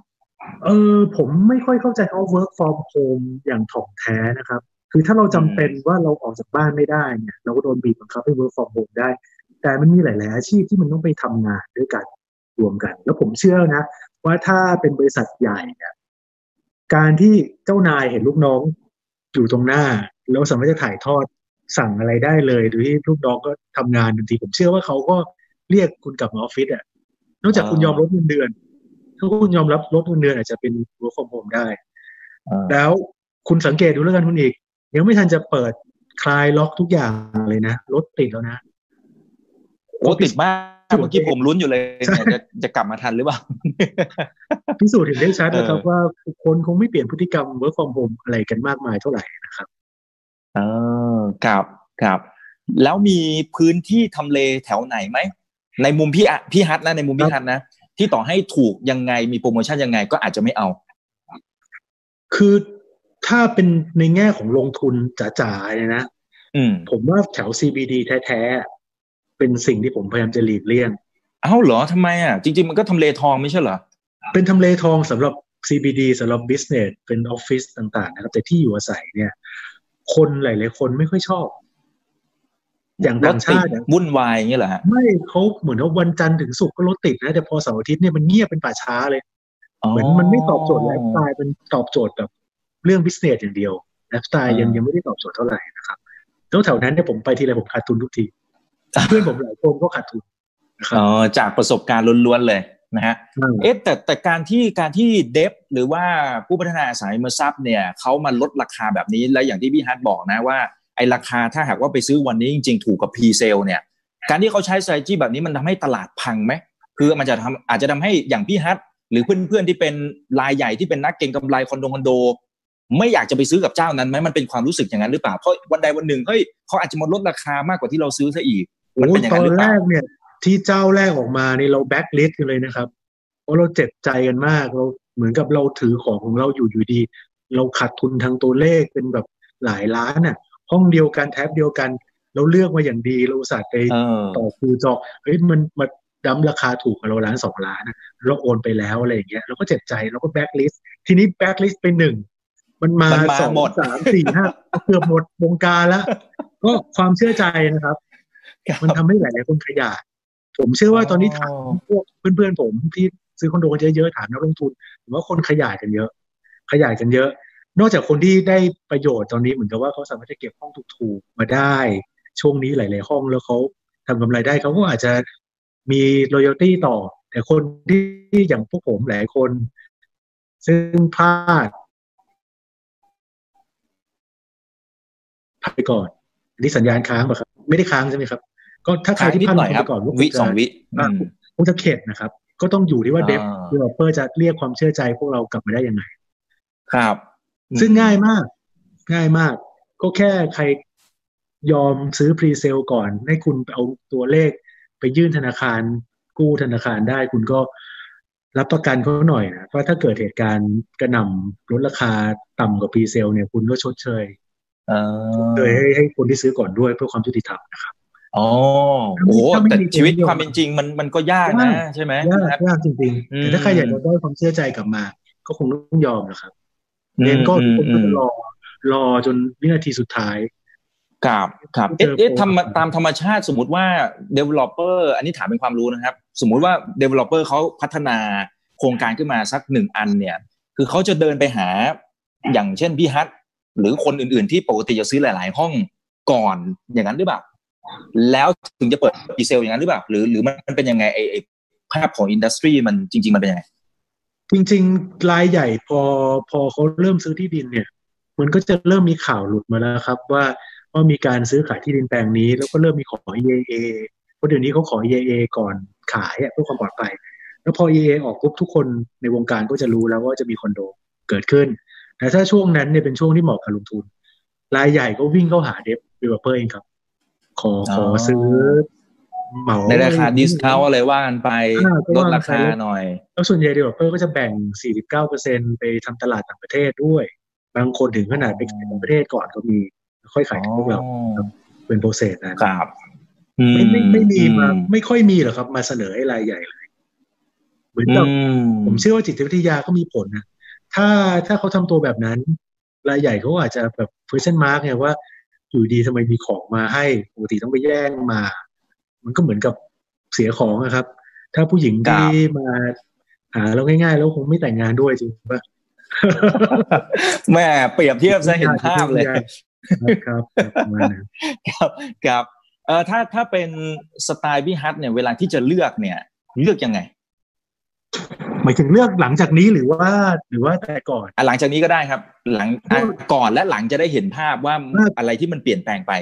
เออผมไม่ค่อยเข้าใจเขา work from home อย่างถ่องแท้นะครับ คือถ้าเราจำเป็นว่าเราออกจากบ้านไม่ได้เนี่ยเราก็โดนบีบบังคับให้ work from home ได้ แต่มันมีหลาย ๆ อาชีพที่มันต้องไปทำงานด้วยกันรวมกัน แล้วผมเชื่อนะ ว่าถ้าเป็นบริษัทใหญ่เนี่ย การที่เจ้านายเห็นลูกน้องอยู่ตรงหน้า แล้วสามารถจะถ่ายทอดสั่งอะไรได้เลยโดยที่ลูกน้องก็ทำงานทันทีผมเชื่อว่าเขาก็เรียกคุณกลับมาออฟฟิศอะนอกจากคุณยอมลดเงินเดือน ถ้าคุณยอมรับลดเงินเดือนอาจจะเป็น work from home ได้ แล้วคุณสังเกตดูแล้วกันคุณอีก ยังไม่ทันจะเปิดคลายล็อกทุกอย่างเลยนะรถติดแล้วนะ รถติดมากเมื่อกี้ผมลุ้นอยู่เลยเนี่ยจะจะกลับมาทันหรือเปล่าพิสูจน์เห็นได้ชัดนะครับว่าคนคงไม่เปลี่ยนพฤติกรรม work from home อะไรกันมากมายเท่าไหร่นะครับเออครับครับ แล้วมีพื้นที่ทำเลแถวไหนไหม ในมุมพี่อะพี่ฮัทนะในมุมพี่ฮัทนะ ที่ต่อให้ถูกยังไงมีโปรโมชั่นยังไงก็อาจจะไม่เอา คือถ้าเป็นในแง่ของลงทุนจ๋าๆเนี่ยนะอืมผมว่าแถว CBD แท้ๆ เป็นสิ่งที่ผมพยายามจะหลีกเลี่ยงเอ้าเหรอทำไมอะ จริง ๆ มันก็ทำเลทองไม่ใช่เหรอ เป็นทำเลทองสำหรับ CBD สำหรับ business เป็นออฟฟิศต่าง ๆ นะครับ แต่ที่อยู่อาศัยเนี่ย คนหลาย ๆ คนไม่ค่อยชอบ อย่างต่างชาติรถดวุ่นวายอย่างเงี้ยเหรอฮะไม่เขาเหมือนว่าวันจันทร์ถึงศุกร์ก็รถติดนะแต่พอเสาร์อาทิตย์เนี่ยมันเงียบเป็นป่าช้าเลยเหมือนมันไม่ตอบโจทย์ไลฟ์สไตล์เป็นตอบโจทย์แบบเรื่อง business อย่างเดียวไลฟ์สไตล์ยังยังไม่ได้ตอบโจทย์เท่าไหร่นะครับแล้วแถวนั้นเนี่ยผมไปทีไรผมขาดทุนทุกที เพื่อนผมหลายคนก็ขาดทุนนะครับอ๋อจากประสบการณ์ล้วนๆเลยนะฮะใช่เอ๊ะแต่แต่การที่การที่ dev หรือว่าผู้พัฒนาอสังหาริมทรัพย์เนี่ยเขามาลดราคาแบบนี้และอย่างที่พี่ฮัทบอกนะว่าไอ้ราคาถ้าหากว่าไปซื้อวันนี้จริงๆ ถูกกว่า presale เนี่ย การที่เขาใช้ s t r a t e g y แบบนี้มันทำให้ตลาดพังไหมคือมันจะทำอาจจะทำให้อย่างพี่ฮัทหรือเพื่อนๆที่เป็นรายใหญ่ที่เป็นนักเก็งกำไรคอนโดคอนโด ไม่อยากจะไปซื้อกับเจ้านั้นไหมมันเป็นความรู้สึกอย่างนั้นหรือเปล่าเพราะวันใดวันหนึ่งเฮ้ยเขาอาจจะมาลดราคามากกว่าที่เราซื้อซะอีก มันโอ้เป็นอย่างตอนั้นนหรือเปแรล่ากเนี่ย ที่เจ้าแรกออกมานี่เราแบ็กลิสต์กันเลยนะครับ เพราะเราเจ็บใจกันมากเราเหมือนกับเราถือของของเราอยู่อยู่ดี เราขาดทุนทางตัวเลขเป็นแบบหลายล้านอะ ห้องเดียวกัน type เดียวกัน เราเลือกมาอย่างดีเราอุตส่าห์ไปเออต่อคิวจองเฮ้ยมันมา dump ราคาถูกกว่าเราล้านสองล้านอะเราโอนไปแล้วอะไรอย่างเงี้ยเราก็เจ็บใจเราก็แบ็กลิสต์ทีนี้แบ็กลิสต์ไปหนึ่งมันมามันมาสองหมดสามสี่ห้าเกือบหมดวงการแล้วก็ความเชื่อใจนะครับ มันทำให้หลายๆคนขยาดผมเชื่อว่าตอนนี้ถามพวกเพื่อนๆผมที่ซื้อคอนโดกันเยอะๆถามนักลงทุนผมว่าคนขยาดกันเยอะ ขยาดกันเยอะ นอกจากคนที่ได้ประโยชน์ตอนนี้เหมือนกับว่าเขาสามารถจะเก็บห้องถูกๆมาได้ ช่วงนี้หลาย ๆ ห้องแล้วเขาทำกำไรได้เขาก็อาจจะมี loyalty ต่อ แต่คนที่อย่างพวกผมหลายคน ซึ่งพลาดพลาดไปก่อนอันนี้สัญญาณค้างป่ะครับ ไม่ได้ค้างใช่ไหมครับ ก็ถ้าใครค้างที่นิดพลาดหน่อยครับไปก่อนก็ควิงจะสองวิอืมคงจะเข็ดนะครับ ก็ต้องอยู่ที่ว่า dev อ่า developer จะเรียกความเชื่อใจพวกเรากลับมาได้ยังไง ครับ ซึ่งง่ายมาก ง่ายมาก ก็แค่ใครยอมซื้อ presale ก่อน ให้คุณเอาตัวเลขไปยื่นธนาคาร กู้ธนาคารได้คุณก็รับประกันเขาหน่อยนะว่าถ้าเกิดเหตุการณ์กระหน่ำลดราคาต่ำกว่า presale เนี่ยคุณก็ชดเชยเออเลยให้ให้คนที่ซื้อก่อนด้วยเพื่อความยุติธรรมนะครับ อ๋อโอ้โหถ้าไม่แต่มีชีวิตประโยชน์ความเป็นจริงมันมันก็ยากนะยากใช่ไหมยากครับยากจริงอืๆมแต่ถ้าใครอยากจะได้ความเชื่อใจกลับมา ก็คงต้องยอมนะครับเรียนก็ทุกคนก็จะรอรอจนวินาทีสุดท้ายครับครับเจเอ๊ะอเอ๊ะโปรทำตามธรรมชาติสมมติว่า developer อันนี้ถามเป็นความรู้นะครับ สมมุติว่า developer เขาพัฒนาโครงการขึ้นมาสักหนึ่งอันเนี่ย คือเขาจะเดินไปหาอย่างเช่นพี่ฮัทหรือคนอื่นๆ ที่ปกติจะซื้อหลาย ๆ ห้องก่อนอย่างนั้นหรือเปล่า แล้วถึงจะเปิดดีเซลอย่างนั้นหรือเปล่า หรือหรือมันเป็นยังไงไอไอภาพของ industry มันจริง ๆ มันเป็นยังไง จริง ๆ รายใหญ่พอพอเขาเริ่มซื้อที่ดินเนี่ย มันก็จะเริ่มมีข่าวหลุดมาแล้วครับ ว่าว่ามีการซื้อขายที่ดินแปลงนี้ แล้วก็เริ่มมีขอ EAA เพราะเดี๋ยวนี้เขาขอ EAA ก่อนขายเพื่อความปลอดภัยแล้วพอ EAA ออกปุ๊บทุกคนในวงการก็จะรู้แล้วว่าจะมีคอนโดเกิดขึ้นแต่ถ้าช่วงนั้นเนี่ยเป็นช่วงที่เหมาะกับลงทุนรายใหญ่ก็วิ่งเข้าหา dev developer เองครับ ขอขอซื้อเหมาในราคา discount อะไรว่ากันไปอ่าก็ลดว่ากันไปราคาหน่อย แล้วส่วนใหญ่ developer ก็จะแบ่ง 49%ไปทำตลาดต่างประเทศด้วย บางคนถึงขนาดไปขายต่างประเทศก่อนก็มี ค่อยขายให้พวกเราเป็น process นะครับไม่ไม่ไม่มีมาไม่ค่อยมีหรอกครับ มาเสนอให้รายใหญ่เลย เหมือนกับผมเชื่อว่าจิตวิทยาก็มีผลนะถ้าถ้าเขาทำตัวแบบนั้น รายใหญ่เขาอาจจะแบบ question mark ไงว่า อยู่ดีทำไมมีของมาให้ปกติต้องไปแย่งมา มันก็เหมือนกับเสียของนะครับ ถ้าผู้หญิงที่มาหาเราง่าย ๆ แล้วคงไม่แต่งงานด้วยจริงปะแม่เปรียบเทียบซะเห็นภาพเลยครับประมาณนั้นครับครับเอ่อถ้าถ้าเป็นสไตล์พี่ฮัทเนี่ยเวลาที่จะเลือกเนี่ย เลือกยังไง หมายถึงเลือกหลังจากนี้หรือว่าหรือว่าแต่ก่อนอะหลังจากนี้ก็ได้ครับ หลังอะก่อนและหลังจะได้เห็นภาพว่าอะไรที่มันเปลี่ยนแปลงไป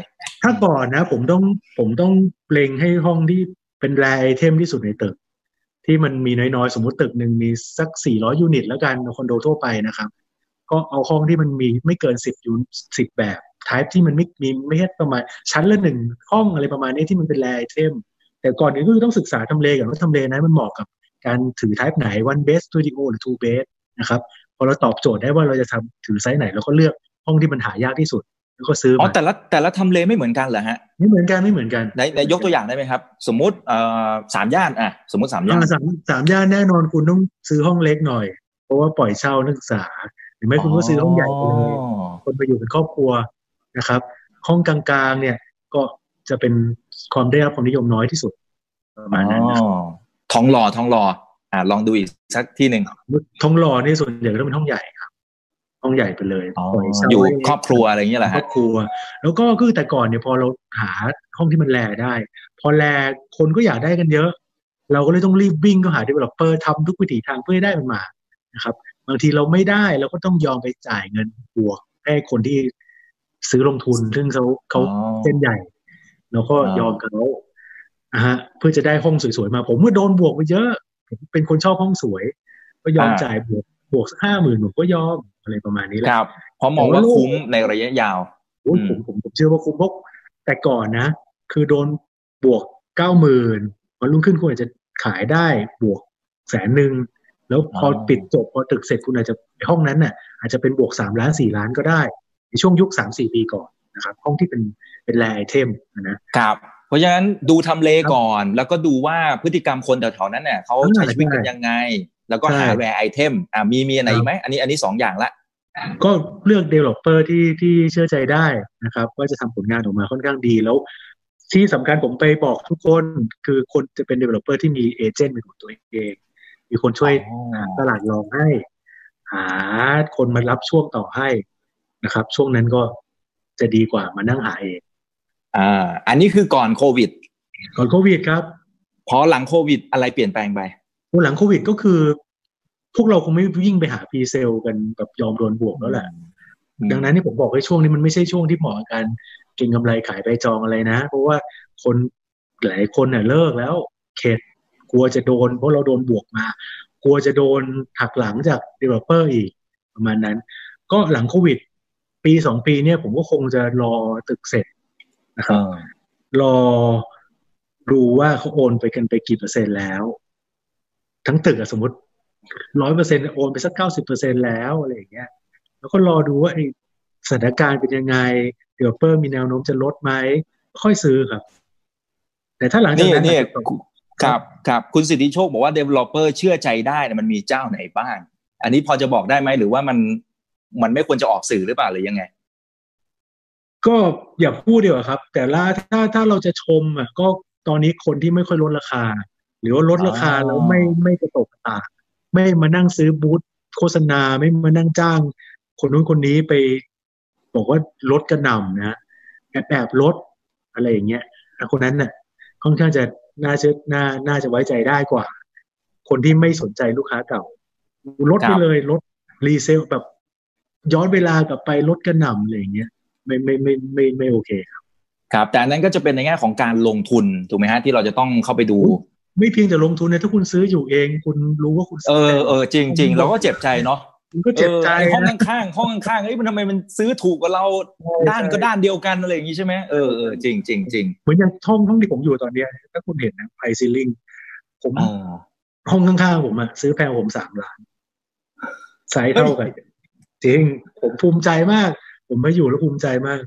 ถ้าก่อนนะ ผมต้องผมต้องเล็งให้ห้องที่เป็น rare item ที่สุดในตึก ที่มันมีน้อยๆ สมมติตึกหนึ่งมีสัก 400 ยูนิต แล้วกันคอนโดทั่วไปนะครับ ก็เอาห้องที่มันมีไม่เกิน 10ยูนสิบแบบ type ที่มันไม่มีไม่ใช่ประมาณชั้นละหนึ่งห้องอะไรประมาณนี้ที่มันเป็น rare itemแต่ก่อนอื่นก็คือต้องศึกษาทำเลก่อนว่าทำเลนั้นมันเหมาะกับ การถือ type ไหน one bed studio หรือ two bed นะครับพอเราตอบโจทย์ได้ว่าเราจะทำถือไซส์ไหนเราก็เลือกห้องที่มันหายากที่สุดแล้วก็ซื้ออ๋อมาแต่ละแต่ละทำเลไม่เหมือนกันเหรอฮะไม่เหมือนกันไม่เหมือนกันไหนไหนยกตัวอย่างได้ไหมครับ สมมุติเอ่อสามย่านอะสมมุติสามย่านอ่าสามสามย่านแน่นอนคุณต้องซื้อห้องเล็กหน่อย เพราะว่าปล่อยเช่านักศึกษาหรือไม่คุณก็ซื้อห้องใหญ่ไปเลยอ๋อคนไปอยู่เป็นครอบครัวนะครับ ห้องกลางๆเนี่ยก็จะเป็นความได้รับความนิยมน้อยที่สุดประมาณนั้นนะครับอ๋อ ทองหล่อทองหล่ออ่าลองดูอีกสักที่หนึ่งทองหล่อนี่ส่วนใหญ่ก็ต้องเป็นห้องใหญ่ครับห้องใหญ่ไปเลยอ๋อปล่อยเช่าอยู่ให้ครอบครัวอะไรอย่างเงี้ยเหรอครอฮะบครัว แล้วก็คือแต่ก่อนเนี่ยพอเราหาห้องที่มันแลได้ พอแลคนก็อยากได้กันเยอะ เราก็เลยต้องรีบวิ่งก็หา developer ทำทุกวิถีทางเพื่อให้ได้มันมานะครับบางทีเราไม่ได้เราก็ต้องยอมไปจ่ายเงินบวกให้คนที่ซื้อลงทุนซึ่งเขาเขาอ๋อเส้นใหญ่เราก็อ่ายยอมเขานะฮะเพื่อจะได้ห้องสวยๆมา ผมก็โดนบวกไปเยอะ ผมเป็นคนชอบห้องสวย ก็ยอมจ่ายบวกบวกสักห้าหมื่นผมก็ยอมอะไรประมาณนี้แหคละรับเพราะมองว่าคุ้มในระยะยาวโอ้ยอืมผมผมผมเชื่อว่าคุ้มเพราะแต่ก่อนนะ คือโดนบวกเก้าหมื่นวันรุ่งขึ้นคุณอาจจะขายได้บวกแสนหนึ่งแล้วพอปิดจบพอตึกเสร็จคุณอาจจะห้องนั้นน่ะ อาจจะเป็นบวกสามล้านสี่ล้านก็ได้ ในช่วงยุคสามสี่ปีก่อนนะครับ ห้องที่เป็นเป็น rare item นะครับ เพราะฉะนั้นดูทำเลก่อน แล้วก็ดูว่าพฤติกรรมคนแถวๆนั้นเนี่ยเขาอ่าใช้ชีวิตกันใช่ยังไง แล้วก็ใช่หา rare item อ่ามีมีอะไรอีกไหมอันนี้อันนี้สองอย่างละก็เลือก developer ที่ที่เชื่อใจได้นะครับ ว่าจะทำผลงานออกมาค่อนข้างดีแล้ว ที่สำคัญผมไปบอกทุกคนคือคนจะเป็น developer ที่มีเอเจนต์เป็นของตัวเอง มีคนช่วยอ๋อหาตลาดรองให้ หาคนมารับช่วงต่อให้นะครับ ช่วงนั้นก็จะดีกว่ามานั่งหาเอง อ่าอันนี้คือก่อนโควิด ก่อนโควิดครับ พอหลังโควิดอะไรเปลี่ยนแปลงไปหลังโควิดก็คือ พวกเราคงไม่วิ่งไปหาพรีเซลกันแบบยอมโดนบวกแล้วแหละอืมดังนั้นที่ผมบอกให้ช่วงนี้มันไม่ใช่ช่วงที่เหมาะกับการเก็งกำไรขายใบจองอะไรนะ เพราะว่าคนหลายคนเน่ะเลิกแล้วเข็ดกลัวจะโดน เพราะเราโดนบวกมา กลัวจะโดนหักหลังจาก developer อีกประมาณนั้น ก็หลังโควิด ปีสองปีเนี่ยผมก็คงจะรอตึกเสร็จ นะครับรอดูว่าเขาโอนไปกันไปกี่เปอร์เซ็นต์แล้ว ทั้งตึกอะสมมติร้อยเปอร์เซ็นต์โอนไปสักเก้าสิบเปอร์เซ็นแล้วอะไรอย่างเงี้ย แล้วก็รอดูว่าไอ้สถานการณ์เป็นยังไง developer มีแนวโน้มจะลดไหมค่อยซื้อครับ แต่ถ้าหลังจากนี่นั้นนี่อาจจะตกครับครับคุณสิทธิโชคบอกว่า developer เชื่อใจได้เนี่ยมันมีเจ้าไหนบ้าง อันนี้พอจะบอกได้ไหมหรือว่ามันมันไม่ควรจะออกสื่อหรือเปล่าหรือยังไง ก็อย่าพูดดีกว่าครับ แต่ละถ้าถ้าเราจะชมอะก็ตอนนี้คนที่ไม่ค่อยลดราคา หรือว่าลดราคาอ๋อแล้วไม่ไม่กระตกกระตากไม่มานั่งซื้อบูธโฆษณาไม่มานั่งจ้าง คนนู้นคนนี้ไป บอกว่าลดกระหน่ำนะแอบแอบลดอะไรอย่างเงี้ยอะคนนั้นน่ะค่อนข้างจะน่าจะน่าน่าจะไว้ใจได้กว่า คนที่ไม่สนใจลูกค้าเก่าลดคไปรับเลยลดรีเซลแบบย้อนเวลากลับไปลดกระหน่ำอะไรอย่างเงี้ย ไม่ไม่ไม่ไม่ไม่โอเคครับครับ แต่อันนั้นก็จะเป็นในแง่ของการลงทุนถูกไหมฮะที่เราจะต้องเข้าไปดู ไม่เพียงแต่ลงทุนนะถ้าคุณซื้ออยู่เอง คุณรู้ว่าคุณเออเออจริงจริงเราก็เจ็บใจเนาะคุณก็เจ็บใจออไอ้ห้องนะข้างๆห้องข้างๆเอ้ยมันทำไมมันซื้อถูกกว่าเราด้านก็ด้านเดียวกันอะไรอย่างงี้ใช่ไหมเออเออจริงจริงจริงเหมือนอย่างห้องห้องที่ผมอยู่ตอนเนี้ยถ้าคุณเห็นนะไพซิลิงผมเออห้องข้างๆผมอะซื้อแพงกว่าผมสามล้านไซส์เท่ากันจริงผมภูมิใจมาก ผมมาอยู่แล้วภูมิใจมาก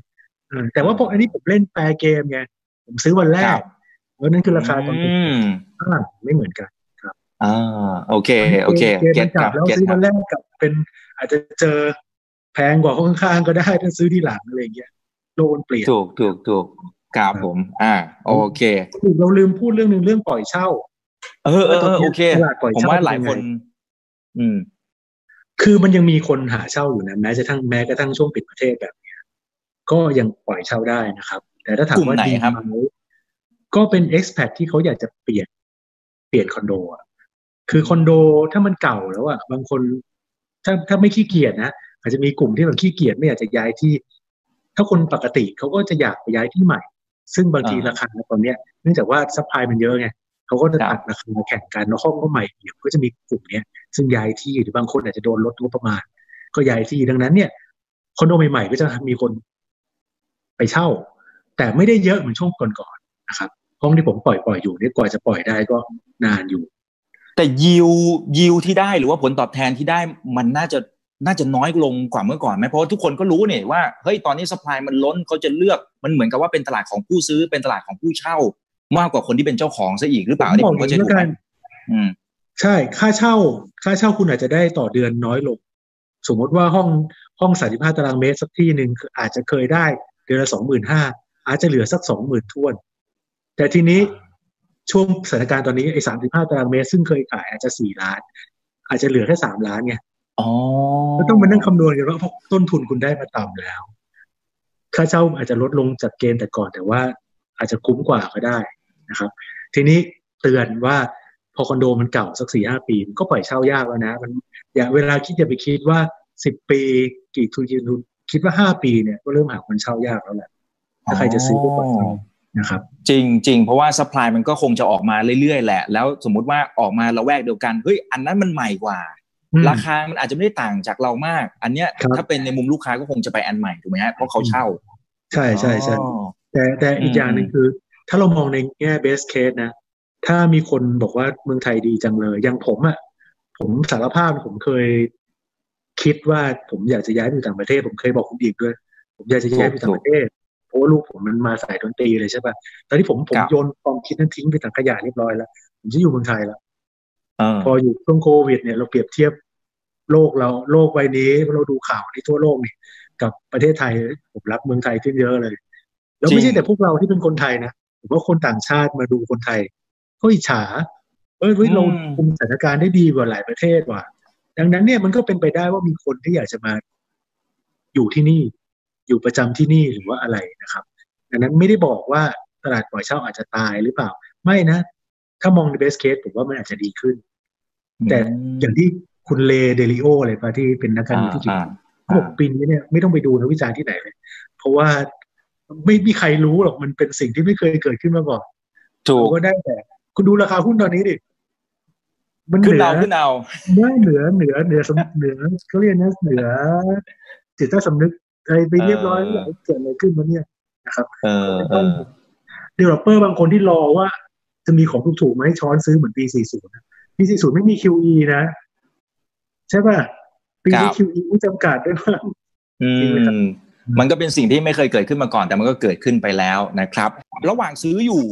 เออแต่ว่าพวกอันนี้ผมเล่นแปรเกมไงผมซื้อวันแรครักบเพราะนั่นคือราคาตอนผมอืมข้างไม่เหมือนกันอ่าโอเค โอเคเกมเก็มัตนคกลัรับบแล้วเก็ตซื้อครัวับนแรกกับเป็นอาจจะเจอแพงกว่าห้องข้างๆก็ได้ถ้าซื้อที่หลังอะไรอย่างเงี้ยโลกมันเปลี่ยนถูกถูกถูกครับผม อ่า โอเคเราลืมพูดเรื่องหนึ่งเรื่องปล่อยเช่า เออเออเออโอเคตลาดปล่อยผมเช่าว่าหลายเป็นคยังนไงอืม คือมันยังมีคนหาเช่าอยู่นะแม้จะทั้งแม้กระทั่งช่วงปิดประเทศแบบเนี้ยก็ยังปล่อยเช่าได้นะครับ แต่ถ้าถามกลุ่มว่าไหนดีครับไหมก็เป็น expat ที่เขาอยากจะเปลี่ยนเปลี่ยนคอนโดอะคือคอนโดถ้ามันเก่าแล้วอะบางคนถ้าถ้าไม่ขี้เกียจนะอาจจะมีกลุ่มที่แบบขี้เกียจไม่อยากจะย้ายที่ ถ้าคนปกติเขาก็จะอยากไปย้ายที่ใหม่ ซึ่งบางทีอ่าราคาตอนเนี้ยเนื่องจากว่า supply มันเยอะไง เขาก็จะครับตัดราคาแข่งกันแล้วห้องก็ใหม่เดี๋ยวก็จะมีกลุ่มเนี้ยซึ่งย้ายที่หรือบางคนอาจจะโดนลดงบประมาณ ก็ย้ายที่ดังนั้นเนี่ยคอนโดใหม่ๆก็จะมีคนไปเช่า แต่ไม่ได้เยอะเหมือนช่วงก่อนๆนะครับห้องที่ผมปล่อยปล่อยอยู่เนี่ยกว่าจะปล่อยได้ก็นานอยู่ แต่ยิวยิวที่ได้หรือว่าผลตอบแทนที่ได้มันน่าจะน่าจะน้อยลงกว่าเมื่อก่อนไหมเพราะทุกคนก็รู้เนี่ยว่าเฮ้ยตอนนี้สปายมันล้นเขาจะเลือกมันเหมือนกับว่าเป็นตลาดของผู้ซื้อเป็นตลาดของผู้เช่า มากกว่าคนที่เป็นเจ้าของซะอีกหรือเปล่านี่ผมก็จะถูกไหมอืมใช่ ค่าเช่า ค่าเช่าคุณอาจจะได้ต่อเดือนน้อยลง สมมติว่าห้องห้องสามสิบห้าตารางเมตรสักที่หนึ่งอาจจะเคยได้เดือนละสองหมื่นห้าอาจจะเหลือสักสองหมื่นทวน แต่ทีนี้ช่วงสถานการณ์ตอนนี้ไอ้สามสิบห้าตารางเมตร ซึ่งเคยขายอาจจะสี่ล้าน อาจจะเหลือแค่สามล้านไงอ๋อก็ต้องมานั่งคำนวณกันว่าเพราะต้นทุนคุณได้มาต่ำแล้ว ค่าเช่าอาจจะลดลงจากเกณฑ์แต่ก่อน แต่ว่า อาจจะคุ้มกว่าก็ได้นะครับ ทีนี้เตือนว่าพอคอนโดมันเก่าสักสี่ห้าปีมันก็ปล่อยเช่ายากแล้วนะ มันอย่าเวลาคิดอย่าไปคิดว่าสิบปีกี่ทุนกี่ทุนคิดว่าห้าปีเนี่ยก็เริ่มหาคนเช่ายากแล้วแหละถ้าใครจะซื้อก็ปล่อยเช่านะครับจริงจริงเพราะว่าสป라이มันก็คงจะออกมาเรื่อยๆแหละ แล้วสมมุติว่าออกมาละแวกเดียวกันเฮ้ยอันนั้นมันใหม่กว่า ราคามันอาจจะไม่ได้ต่างจากเรามาก อันเนี้ยถ้าเป็นในมุมลูกค้าก็คงจะไปอันใหม่ถูกไหมฮะเพราะเขาเช่า ใช่ใช่ใช่ แต่แต่อีกอย่างหนึ่งคือ ถ้าเรามองในแง่เบสเคสนะ ถ้ามีคนบอกว่าเมืองไทยดีจังเลยอย่างผมอะ่ะผมสารภาพผมเคยคิดว่าผมอยากจะย้ายไปต่างประเทศ ผมเคยบอกคุณอีกด้วย ผมอยากจะย้ายไปต่างประเทศเพราะว่าลูกผมมันมาสายดนตรีเลยใช่ปะ่ะตอนที่ผมผมโยนความคิดนั้นทิ้งไปถังขยะเรียบร้อยแล้วผมจะอยู่เมืองไทยแล้วพออยู่ช่วงโควิด เนี่ยเราเปรียบเทียบโลกเราโลกใบนี้เราดูข่าวในทั่วโลกนี่กับประเทศไทยผมรักเมืองไทยขึ้นเยอะเลย แล้วไม่ใช่แต่พวกเราที่เป็นคนไทยนะผมว่าคนต่างชาติมาดูคนไทยก็อิจฉาเอ้ยเราคุมสถานการณ์ได้ดีกว่าหลายประเทศว่ะดังนั้นเนี่ยมันก็เป็นไปได้ว่ามีคนที่อยากจะมา อยู่ที่นี่ อยู่ประจำที่นี่หรือว่าอะไรนะครับดังนั้นไม่ได้บอกว่าตลาดปล่อยเช่าอาจจะตายหรือเปล่า ไม่นะ ถ้ามองในเบสเคสผมว่ามันอาจจะดีขึ้น แต่อย่างที่คุณเลเดลิโออะไรปะที่เป็นนักการเมืองที่จีนหกปีนี้เนี่ยไม่ต้องไปดูนักวิจารณ์ที่ไหนเลยเพราะว่า ไม่มีใครรู้หรอกมันเป็นสิ่งที่ไม่เคยเกิดขึ้นมาก่อนถูกก็ได้แต่คุณดูราคาหุ้นตอนนี้ดิมันขึ้นเอาขึ้นเอาเนื้อเหนือเหนือเหนือสมเหนือเขาเรียกนะเหนือจิตใต้สำนึกอะไรไปเรียบร้อยแล้วเกิดอะไรขึ้นมาเนี่ยนะครับเออเออเดเวลอปเปอร์บางคนที่รอว่า จะมีของถูกๆมาให้ช้อนซื้อเหมือนปี 40 ปี 40 ไม่มี QE นะ ใช่ป่ะ ปีนี้ QE ไม่จำกัดด้วยมั้งมั นก็เป็นสิ่งที่ไม่เคยเกิดขึ้นมาก่อน แต่มันก็เกิดขึ้นไปแล้วนะครับ ระหว่างซื้ออยู่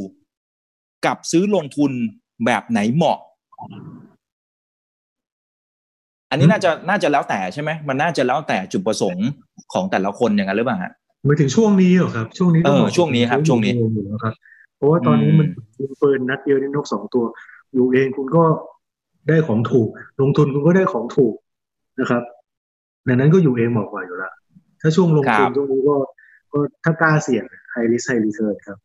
กับซื้อลงทุนแบบไหนเหมาะ อันนี้น่าจะน่าจะแล้วแต่ใช่ไหมมันน่าจะแล้วแต่จุดประสงค์ของแต่ละคนอย่างนั้นหรือเปล่าฮะมาถึงช่วงนี้เหรอครับ ช่วงนี้เออช่วงนี้ครับ ช่วงนี้ครับเพราะว่าตอนนี้มันยิงปืนนัดเดียวนี่นกสองตัว อยู่เองคุณก็ได้ของถูก ลงทุนคุณก็ได้ของถูกนะครับดังนั้นก็อยู่เองเหมาะกว่าอยู่แล้ว ถ้าช่วงลงทุนช่วงนี้ก็ก็ถ้ากล้าเสี่ยง high risk high return ครับ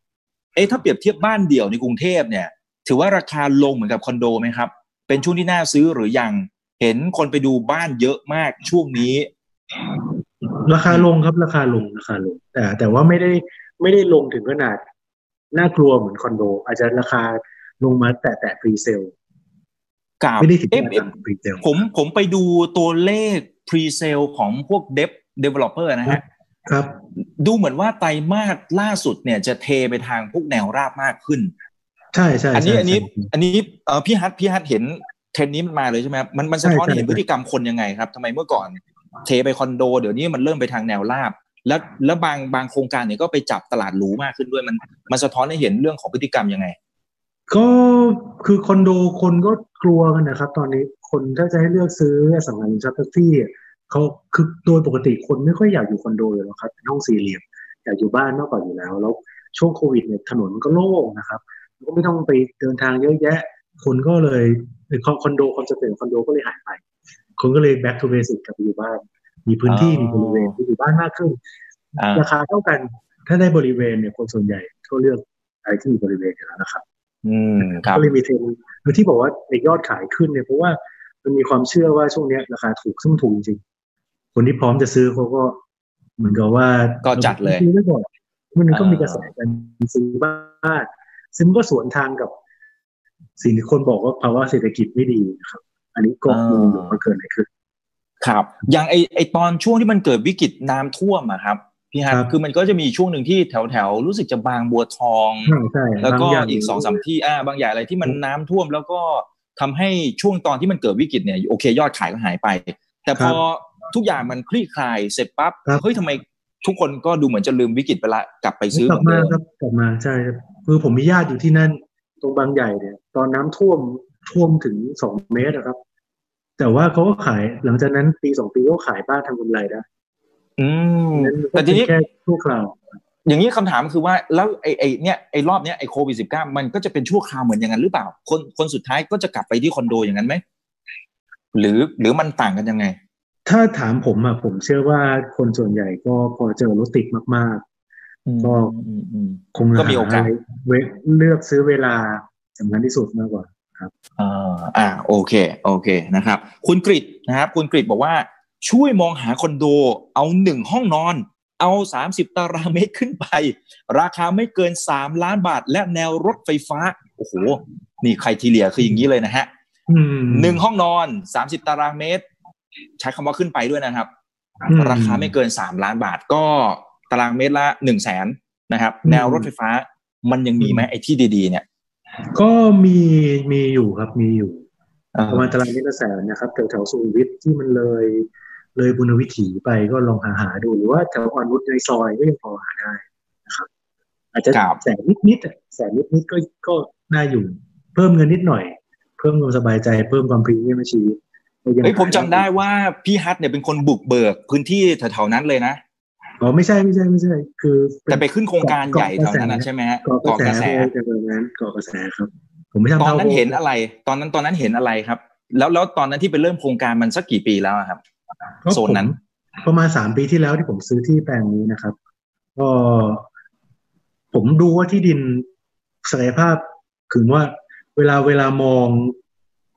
เอ๊ะถ้าเปรียบเทียบบ้านเดี่ยวในกรุงเทพเนี่ย ถือว่าราคาลงเหมือนกับคอนโดไหมครับ เป็นช่วงที่น่าซื้อหรือยังเห็นคนไปดูบ้านเยอะมากช่วงนี้ ราคาลงครับราคาลงราคาลง แต่แต่ว่าไม่ได้ไม่ได้ลงถึงขนาดน่ากลัวเหมือนคอนโด อาจจะราคาลงมาแต่แต่ fire sale กับไม่ได้ถึง fire sale ผมผมไปดูตัวเลข presale ของพวก dev developer นะฮะครับ ดูเหมือนว่าไตรมาสล่าสุดเนี่ยจะเทไปทางพวกแนวราบมากขึ้น ใช่ใช่อันนี้อันนี้ อันนี้เออพี่ฮัทพี่ฮัทเห็นเทรนนี้มันมาเลยใช่ไหมมันมันสะท้อนเห็นพฤติกรรมคนยังไงครับทำไมเมื่อก่อนเทไปคอนโด เดี๋ยวนี้มันเริ่มไปทางแนวราบ แล้วแล้วบางบางโครงการเนี่ยก็ไปจับตลาดหรูมากขึ้นด้วยมันมันสะท้อนให้เห็นเรื่องของพฤติกรรมยังไง ก็คือคอนโดคนก็กลัวกันนะครับ ตอนนี้คนถ้าจะให้เลือกซื้อสังหาริมทรัพย์ที่ เขาคือโดยปกติคนไม่ค่อยอยากอยู่คอนโดเลยหรอกครับเป็นห้องสี่เหลี่ยมอยากอยู่บ้านมากกว่าอยู่แล้ว แล้วช่วงโควิดเนี่ยถนนมันก็โล่งนะครับก็ไม่ต้องไปเดินทางเยอะแยะ คนก็เลยคอนโด concept คอนโดก็เลยหายไป คนก็เลย back to basic กลับไปอยู่บ้าน มีพื้นที่มีบริเวณที่อยู่บ้านมากขึ้น ราคาเท่ากันถ้าได้บริเวณเนี่ยคนส่วนใหญ่ก็เลือกอะไรที่มีบริเวณอยู่แล้วนะครับอืมครับก็เลยมีเทรนคือที่บอกว่าในยอดขายขึ้นเนี่ยเพราะว่ามันมีความเชื่อว่าช่วงนี้ราคาถูกซึ่งถูกจริง คนที่พร้อมจะซื้อเขาก็เหมือนกับว่าก็จัดเลยซื้อไว้ก่อนมันก็มีกระแสการซื้อบ้านซึ่งก็สวนทางกับสิ่งที่คนบอกว่าภาวะเศรษฐกิจไม่ดีครับ อันนี้ก็งงอยู่ว่าเกิดอะไรขึ้นครับ อย่างไอไอตอนช่วงที่มันเกิดวิกฤตน้ำท่วมอะครับพี่ฮัทคือมันก็จะมีช่วงหนึ่งที่แถวแถวรู้สึกจะบางบัวทอง แล้วก็อีกสองสามที่อ่าบางอย่างอะไรที่มันน้ำท่วมแล้วก็ทำให้ช่วงตอนที่มันเกิดวิกฤตเนี่ยโอเค ยอดขายก็หายไป แต่พอ ทุกอย่างมันคลี่คลายเสร็จปั๊บเฮ้ยทำไมทุกคนก็ดูเหมือนจะลืมวิกฤตไปละกลับไปซื้อกลับมาครับกลับมาใช่ครับคือผมมีญาติอยู่ที่นั่น ตรงบางใหญ่เนี่ย ตอนน้ำท่วมท่วมถึงสองเมตรนะครับ แต่ว่าเขาก็ขายหลังจากนั้นปีสองปีก็ขายบ้านทำกำไรได้อืมแต่ทีนี้แค่ชั่วคราวอย่างนี้คำถามคือว่าแล้วไอ้ไอ้เนี่ยไอ้รอบเนี้ยไอ้โควิดสิบเก้ามันก็จะเป็นชั่วคราวเหมือนอย่างนั้นหรือเปล่า คนคนสุดท้ายก็จะกลับไปที่คอนโดอย่างนั้นไหมหรือหรือมันต่างกันยังไง ถ้าถามผมอะผมเชื่อว่าคนส่วนใหญ่ก็พอเจอรถติดมาก ๆ ก็คงก็มีโอกาสเลือกซื้อเวลาสำคัญที่สุดมากกว่าครับอ่าอ่าโอเค โอเคนะครับ คุณกริตนะครับ คุณกริตบอกว่าช่วยมองหาคอนโด เอาหนึ่งห้องนอน เอาสามสิบตารางเมตรขึ้นไป ราคาไม่เกินสามล้านบาท และแนวรถไฟฟ้า โอ้โห นี่ใครทีเลียคืออย่างนี้เลยนะฮะหนึ่งห้องนอนสามสิบตารางเมตร ใช้คำว่าขึ้นไปด้วยนะครับ ราคาไม่เกินสามล้านบาทก็ตารางเมตรละหนึ่งแสนนะครับ แนวรถไฟฟ้ามันยังมีไหมไอ้ที่ดีๆ เนี่ย ก็มีมีอยู่ครับมีอยู่ประมาณตารางเมตรละแสนนะครับแถวแถวสุขุมวิทที่มันเลยเลยบุญวิถีไปก็ลองหาหาดูหรือว่าแถวอ่อนนุชในซอยก็ยังพอหาได้นะครับ อาจจะแสนนิดนิดแสนนิดนิดก็ก็น่าอยู่ เพิ่มเงินนิดหน่อย เพิ่มความสบายใจเพิ่มความพรีเมียมชีวิต เฮ้ยผมจำได้ว่าพี่ฮัทเนี่ยเป็นคนบุกเบิกพื้นที่แถวๆนั้นเลยนะอ๋อไม่ใช่ไม่ใช่ไม่ใช่ คือแต่ไปขึ้นโครงการใหญ่แถวนั้นใช่ไหมฮะเกาะกระแสจะแบบนั้นเกาะกระแสครับ ผมไม่ทำตอนนั้นเห็นอะไร ตอนนั้นตอนนั้นเห็นอะไรครับ แล้วแล้วตอนนั้นที่ไปเริ่มโครงการมันสักกี่ปีแล้วครับโซนนั้น ประมาณสามปีที่แล้วที่ผมซื้อที่แปลงนี้นะครับ ก็ผมดูว่าที่ดินศักยภาพคือว่าเวลาเวลามอง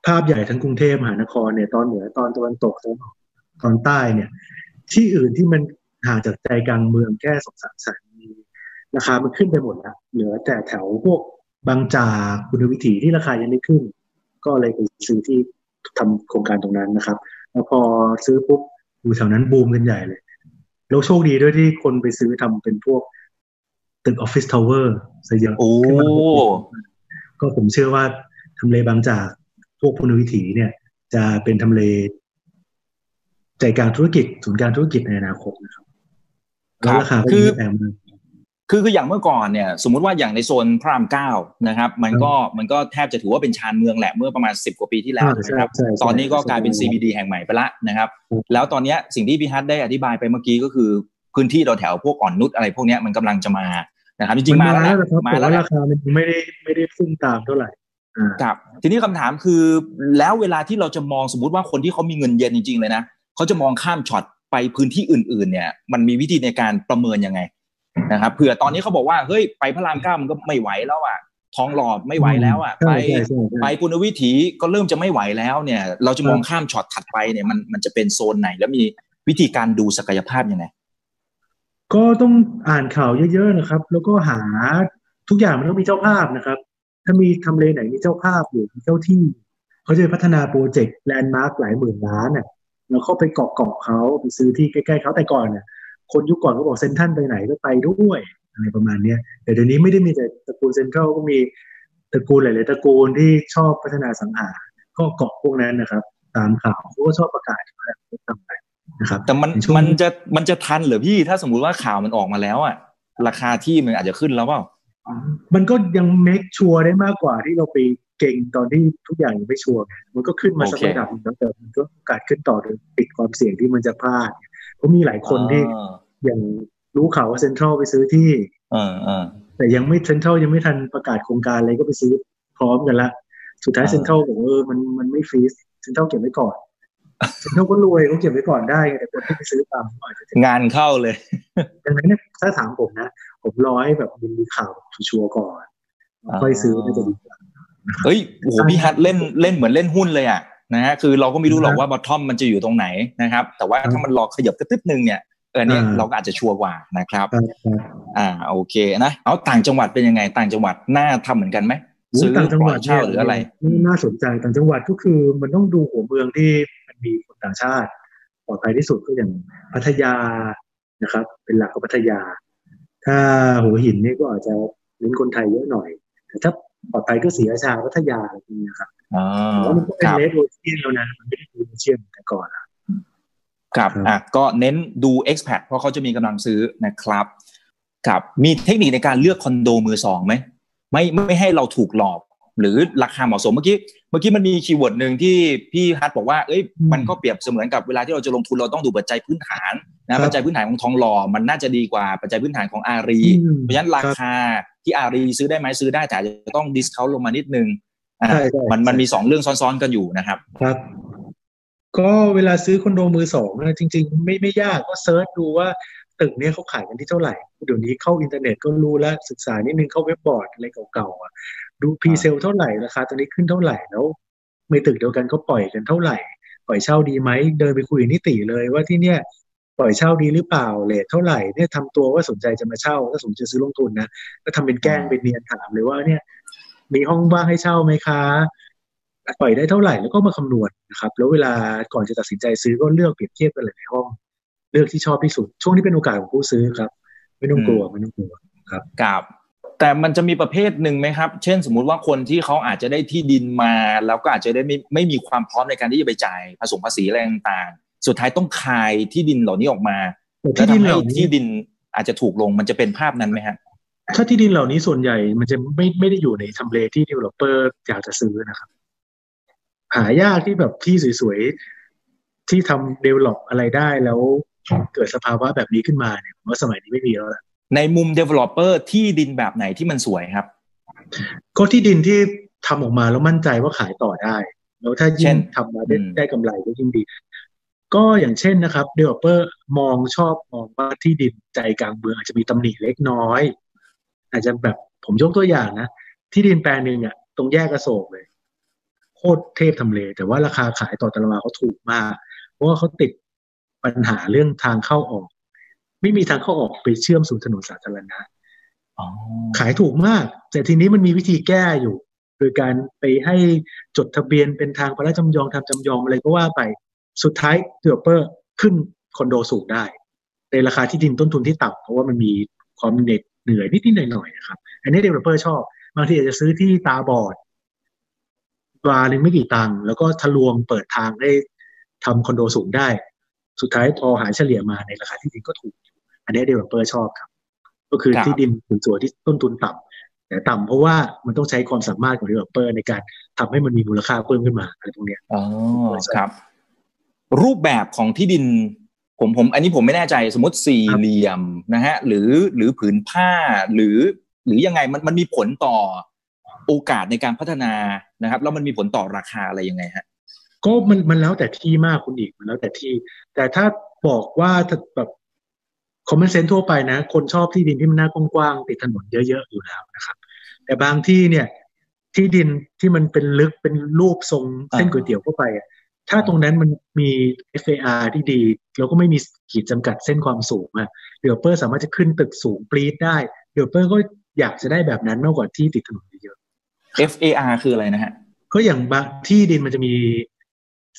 ภาพใหญ่ทั้งกรุงเทพมหานครเนี่ยตอนเหนือตอนตะวันตกตอนออกตอนใต้เนี่ย ที่อื่นที่มันห่างจากใจกลางเมืองแค่สองสามสายราคามันขึ้นไปหมดแล้วเหลือแต่แถวพวกบางจากคุณวิถีที่ราคายังไม่ขึ้น ก็เลยไปซื้อที่ทำโครงการตรงนั้นนะครับ แล้วพอซื้อปุ๊บอยู่แถวนั้นบูมกันใหญ่เลย แล้วโชคดีด้วยที่คนไปซื้อทำเป็นพวกตึกออฟฟิศทาวเวอร์ซะเยอะขึ้นมาก็ผมเชื่อว่าทำเลบางจาก พวกพุนวิถีเนี่ย จะเป็นทำเลใจกลางธุรกิจศูนย์การธุรกิจในอนาคตนะครับแล้วราคาก็แพงมากคือคืออย่างเมื่อก่อนเนี่ยสมมุติว่าอย่างในโซนพระรามเก้านะครับ มันก็มันก็แทบจะถือว่าเป็นชานเมืองแหละเมื่อประมาณสิบกว่าปีที่แล้วนะครับตอนนี้ก็กลายเป็น CBD แห่งใหม่ไปละนะครับ แล้วตอนนี้สิ่งที่พี่ฮัทได้อธิบายไปเมื่อกี้ก็คือพื้นที่แถวๆพวกอ่อนนุชอะไรพวกนี้มันกำลังจะมานะครับจริงๆมาแล้วมาแล้วราคามันไม่ได้ไม่ได้พุ่งตามเท่าไหร่ ครับ ทีนี้คำถามคือแล้วเวลาที่เราจะมองสมมติว่าคนที่เขามีเงินเย็นจริง ๆ เลยนะเขาจะมองข้ามช็อตไปพื้นที่อื่น ๆ เนี่ย มันมีวิธีในการประเมินยังไงนะครับเผื่อตอนนี้เขาบอกว่าเฮ้ยไปพระรามเก้ามันก็ไม่ไหวแล้วอะทองหลอดไม่ไหวแล้วอะไปไปปุณวิถีก็เริ่มจะไม่ไหวแล้วเนี่ย เราจะมองข้ามช็อตถัดไปเนี่ยมันมันจะเป็นโซนไหน แล้วมีวิธีการดูศักยภาพยังไงก็ต้องอ่านข่าวเยอะๆนะครับ แล้วก็หาทุกอย่างมันต้องมีเจ้าภาพนะครับ ถ้ามีทำเลไหนมีเจ้าภาพอยู่มีเจ้าที่ เขาจะพัฒนาโปรเจกต์แลนด์มาร์คหลายหมื่นล้านอะแล้วเข้าไปเกาะเกาะเขาไปซื้อที่ใกล้ๆเขาแต่ก่อนเนี่ยคนยุคก่อนเขาบอกเซ็นทรัลไปไหนก็ไปด้วยอะไรประมาณเนี้ยแต่เดี๋ยวนี้ไม่ได้มีแต่ตระกูลเซ็นทรัลก็มีตระกูลหลายๆตระกูลที่ชอบพัฒนาอสังหา ก็เกาะพวกนั้นนะครับ ตามข่าวเขาก็ชอบประกาศว่าทำไปนะครับ แต่มันมันจะมันจะทันเหรอพี่ถ้าสมมุติว่าข่าวมันออกมาแล้วอะราคาที่มันอาจจะขึ้นแล้วเปล่า มันก็ยัง make sure ได้มากกว่าที่เราไปเก็งตอนที่ทุกอย่างยังไม่ชัวร์มันก็ขึ้นมาสักระดับนึงแล้วแต่มันก็โอกาสขึ้นต่อโดยปิดความเสี่ยงที่มันจะพลาดเพราะมีหลายคนที่อย่างรู้ข่าวว่าเซ็นทรัลไปซื้อที่แต่ยังไม่เซ็นทรัลยังไม่ทันประกาศโครงการอะไรก็ไปซื้อพร้อมกันละ สุดท้ายเซ็นทรัลบอกเออมันมันไม่ฟรีสเซ็นทรัลเก็บไว้ก่อน เซ็นทรัลก็รวยเขาเก็บไว้ก่อนได้แต่คนที่ไปซื้อตามอาจจะงานเข้าเลยดังนั้นเนี่ยถ้าถามผมนะ ผมรอให้แบบมีข่าวชัวร์ก่อน ค่อยซื้อน่าจะดีกว่าเฮ้ยโอ้โหพี่ฮัทเล่นเล่นเหมือนเล่นหุ้นเลยอะนะฮะคือเราก็ไม่รู้หรอกว่าบอททอมมันจะอยู่ตรงไหนนะครับ แต่ว่าถ้ามันรอขยับตึ๊บนึงเนี่ยเออเนี่ยเราก็อาจจะชัวร์กว่านะครับ อ่าโอเคนะเอาต่างจังหวัดเป็นยังไง ต่างจังหวัดน่าทำเหมือนกันไหมซื้อต่างจังหวัดเช่าหรืออะไรน่าสนใจต่างจังหวัดก็คือมันต้องดูหัวเมืองที่ มันมีคนต่างชาติปลอดภัยที่สุดก็อย่างพัทยานะครับ เป็นหลักของพัทยา ถ้าหัวหินนี่ก็อาจจะเน้นคนไทยเยอะหน่อย แต่ถ้าปลอดภัยก็ศรีราชาพัทยาอะไรอย่างเงี้ยครับอ๋อแต่ว่ามันก็เป็คนรับเลดโอเชียนแล้วนะมันไม่ได้ดูโอเชียนแต่ก่อนอะครับครับอะก็เน้นดู expat เพราะเขาจะมีกำลังซื้อนะครับกับมีเทคนิคในการเลือกคอนโดมือสองไหมไม่ไม่ให้เราถูกหลอก หรือราคาเหมาะสมเมื่อกี้เมื่อกี้มันมีคีย์เวิร์ดหนึ่งที่พี่ฮัทบอกว่าเอ้ยมันก็เปรียบเสมือนกับเวลาที่เราจะลงทุนเราต้องดูปัจจัยพื้นฐานนะปัจจัยพื้นฐานของทองหล่อมันน่าจะดีกว่าปัจจัยพื้นฐานของอารีอืมเพราะฉะนั้นราคาที่อารีย์ซื้อได้ไหมซื้อได้แต่อาจจะต้อง discount ลงมานิดนึงอะใช่ใช่มันมันมีสองเรื่องซ้อนๆกันอยู่นะครับครับก็เวลาซื้อคอนโดมือสองนะจริง ๆ ไม่ไม่ยากก็ search ดูว่า ตึกเนี้ยเขาขายกันที่เท่าไหร่ เดี๋ยวนี้เข้าอินเทอร์เน็ตก็รู้แล้วศึกษานิดนึงเข้าเว็บบอร์ดอะไรเก่าๆอะดู presale เท่าไหร่ราคาตอนนี้ขึ้นเท่าไหร่แล้วในตึกเดียวกันก็ปล่อยกันเท่าไหร่ ปล่อยเช่าดีไหมเดินไปคุยกับนิติเลยว่าที่เนี่ยปล่อยเช่าดีหรือเปล่า rate เท่าไหร่เนี่ยทำตัวว่าสนใจจะมาเช่า ถ้าสนใจซื้อลงทุนนะก็ทำเป็นแกล้งเป็นเนียนถามเลยว่าเนี่ย มีห้องว่างให้เช่าไหมคะปล่อยได้เท่าไหร่แล้วก็มาคำนวณนะครับ แล้วเวลาก่อนจะตัดสินใจซื้อก็เลือกเปรียบเทียบกันหลายๆห้อง เลือกที่ชอบที่สุด ช่วงนี้เป็นโอกาสของผู้ซื้อครับ ไม่ต้องกลัวไม่ต้องกลัวกับแต่มันจะมีประเภทหนึ่งไหมครับ เช่นสมมุติว่าคนที่เขาอาจจะได้ที่ดินมา แล้วก็อาจจะได้ไม่ไม่มีความพร้อมในการที่จะไปจ่ายผสมภาษีอะไรต่างๆ สุดท้ายต้องคายที่ดินเหล่านี้ออกมาที่ดินเหแล้วล่าทำให้นี้ที่ดินอาจจะถูกลงมันจะเป็นภาพนั้นไหมฮะถ้าที่ดินเหล่านี้ส่วนใหญ่มันจะไม่ไม่ได้อยู่ในทำเลที่ developer อยากจะซื้อนะครับ หายากที่แบบที่สวยๆที่ทำ develop อะไรได้แล้ว เกิดสภาวะแบบนี้ขึ้นมาเนี่ยผมว่าสมัยนี้ไม่มีแล้วล่ะในมุม developer ที่ดินแบบไหนที่มันสวยครับ ก็ที่ดินที่ทำออกมาแล้วมั่นใจว่าขายต่อได้ แล้วถ้าเช่ยิ่งนทำมาได้อืมได้กำไรก็ยิ่งดี ก็อย่างเช่นนะครับ developer มองชอบมองว่าที่ดินใจกลางเมืองอาจจะมีตำหนิเล็กน้อย อาจจะแบบผมยกตัวอย่างนะ ที่ดินแปลงหนึ่งอะตรงแยกกระโศกเลย โคตรเทพทำเล แต่ว่าราคาขายต่อตารางวาเขาถูกมาก เพราะว่าเขาติด ปัญหาเรื่องทางเข้าออก ไม่มีทางเข้าออกไปเชื่อมสู่ถนนสาธารณะอ๋อขายถูกมาก แต่ทีนี้มันมีวิธีแก้อยู่ โดยการไปให้จดทะเบียนเป็นทางภาระจำยอมทางจำยอมอะไรก็ว่าไปสุดท้าย developer ขึ้นคอนโดสูงได้ ในราคาที่ดินต้นทุนที่ต่ำเพราะว่ามันมีความเหน็ดเหนื่อยนิดๆหน่อยๆนะครับ อันนี้ developer ชอบ บางทีอาจจะซื้อที่ตาบอดวาหนึ่งไม่กี่ตังค์แล้วก็ทะลวงเปิดทางให้ทำคอนโดสูงได้ สุดท้ายพอหารเฉลี่ยมาในราคาที่ดินก็ถูกอยู่อันนี้ developer ชอบครับ ก็คือครับที่ดินสวยๆที่ต้นทุนต่ำแต่ต่ำเพราะว่ามันต้องใช้ความสามารถของ developer ในการทำให้มันมีมูลค่าเพิ่มขึ้นมาอะไรพวกเนี้ยอ๋อครับ รูปแบบของที่ดินผมผม อันนี้ผมไม่แน่ใจสมมติสี่ครับเหลี่ยมนะฮะหรือหรือผืนผ้าหรือ หรือยังไงมันมันมีผลต่อโอกาสในการพัฒนานะครับ แล้วมันมีผลต่อราคาอะไรยังไงฮะ ก็มันมันแล้วแต่ที่มากคุณอีกมันแล้วแต่ที่ แต่ถ้าบอกว่าถ้าแบบ common sense ทั่วไปนะ คนชอบที่ดินที่มันหน้ากว้างๆติดถนนเยอะๆอยู่แล้วนะครับ แต่บางที่เนี่ย ที่ดินที่มันเป็นลึกเป็นรูปทรงเส้นอ่าก๋วยเตี๋ยวเข้าไปอะถ้าตรงนั้นมันมี FAR ที่ดี แล้วก็ไม่มีขีดจำกัดเส้นความสูงอะ developer สามารถจะขึ้นตึกสูงปรี๊ดได้ developer ก็อยากจะได้แบบนั้นมากกว่าที่ติดถนนเยอะ FAR คืออะไรนะฮะก็อย่างบางที่ดินมันจะมี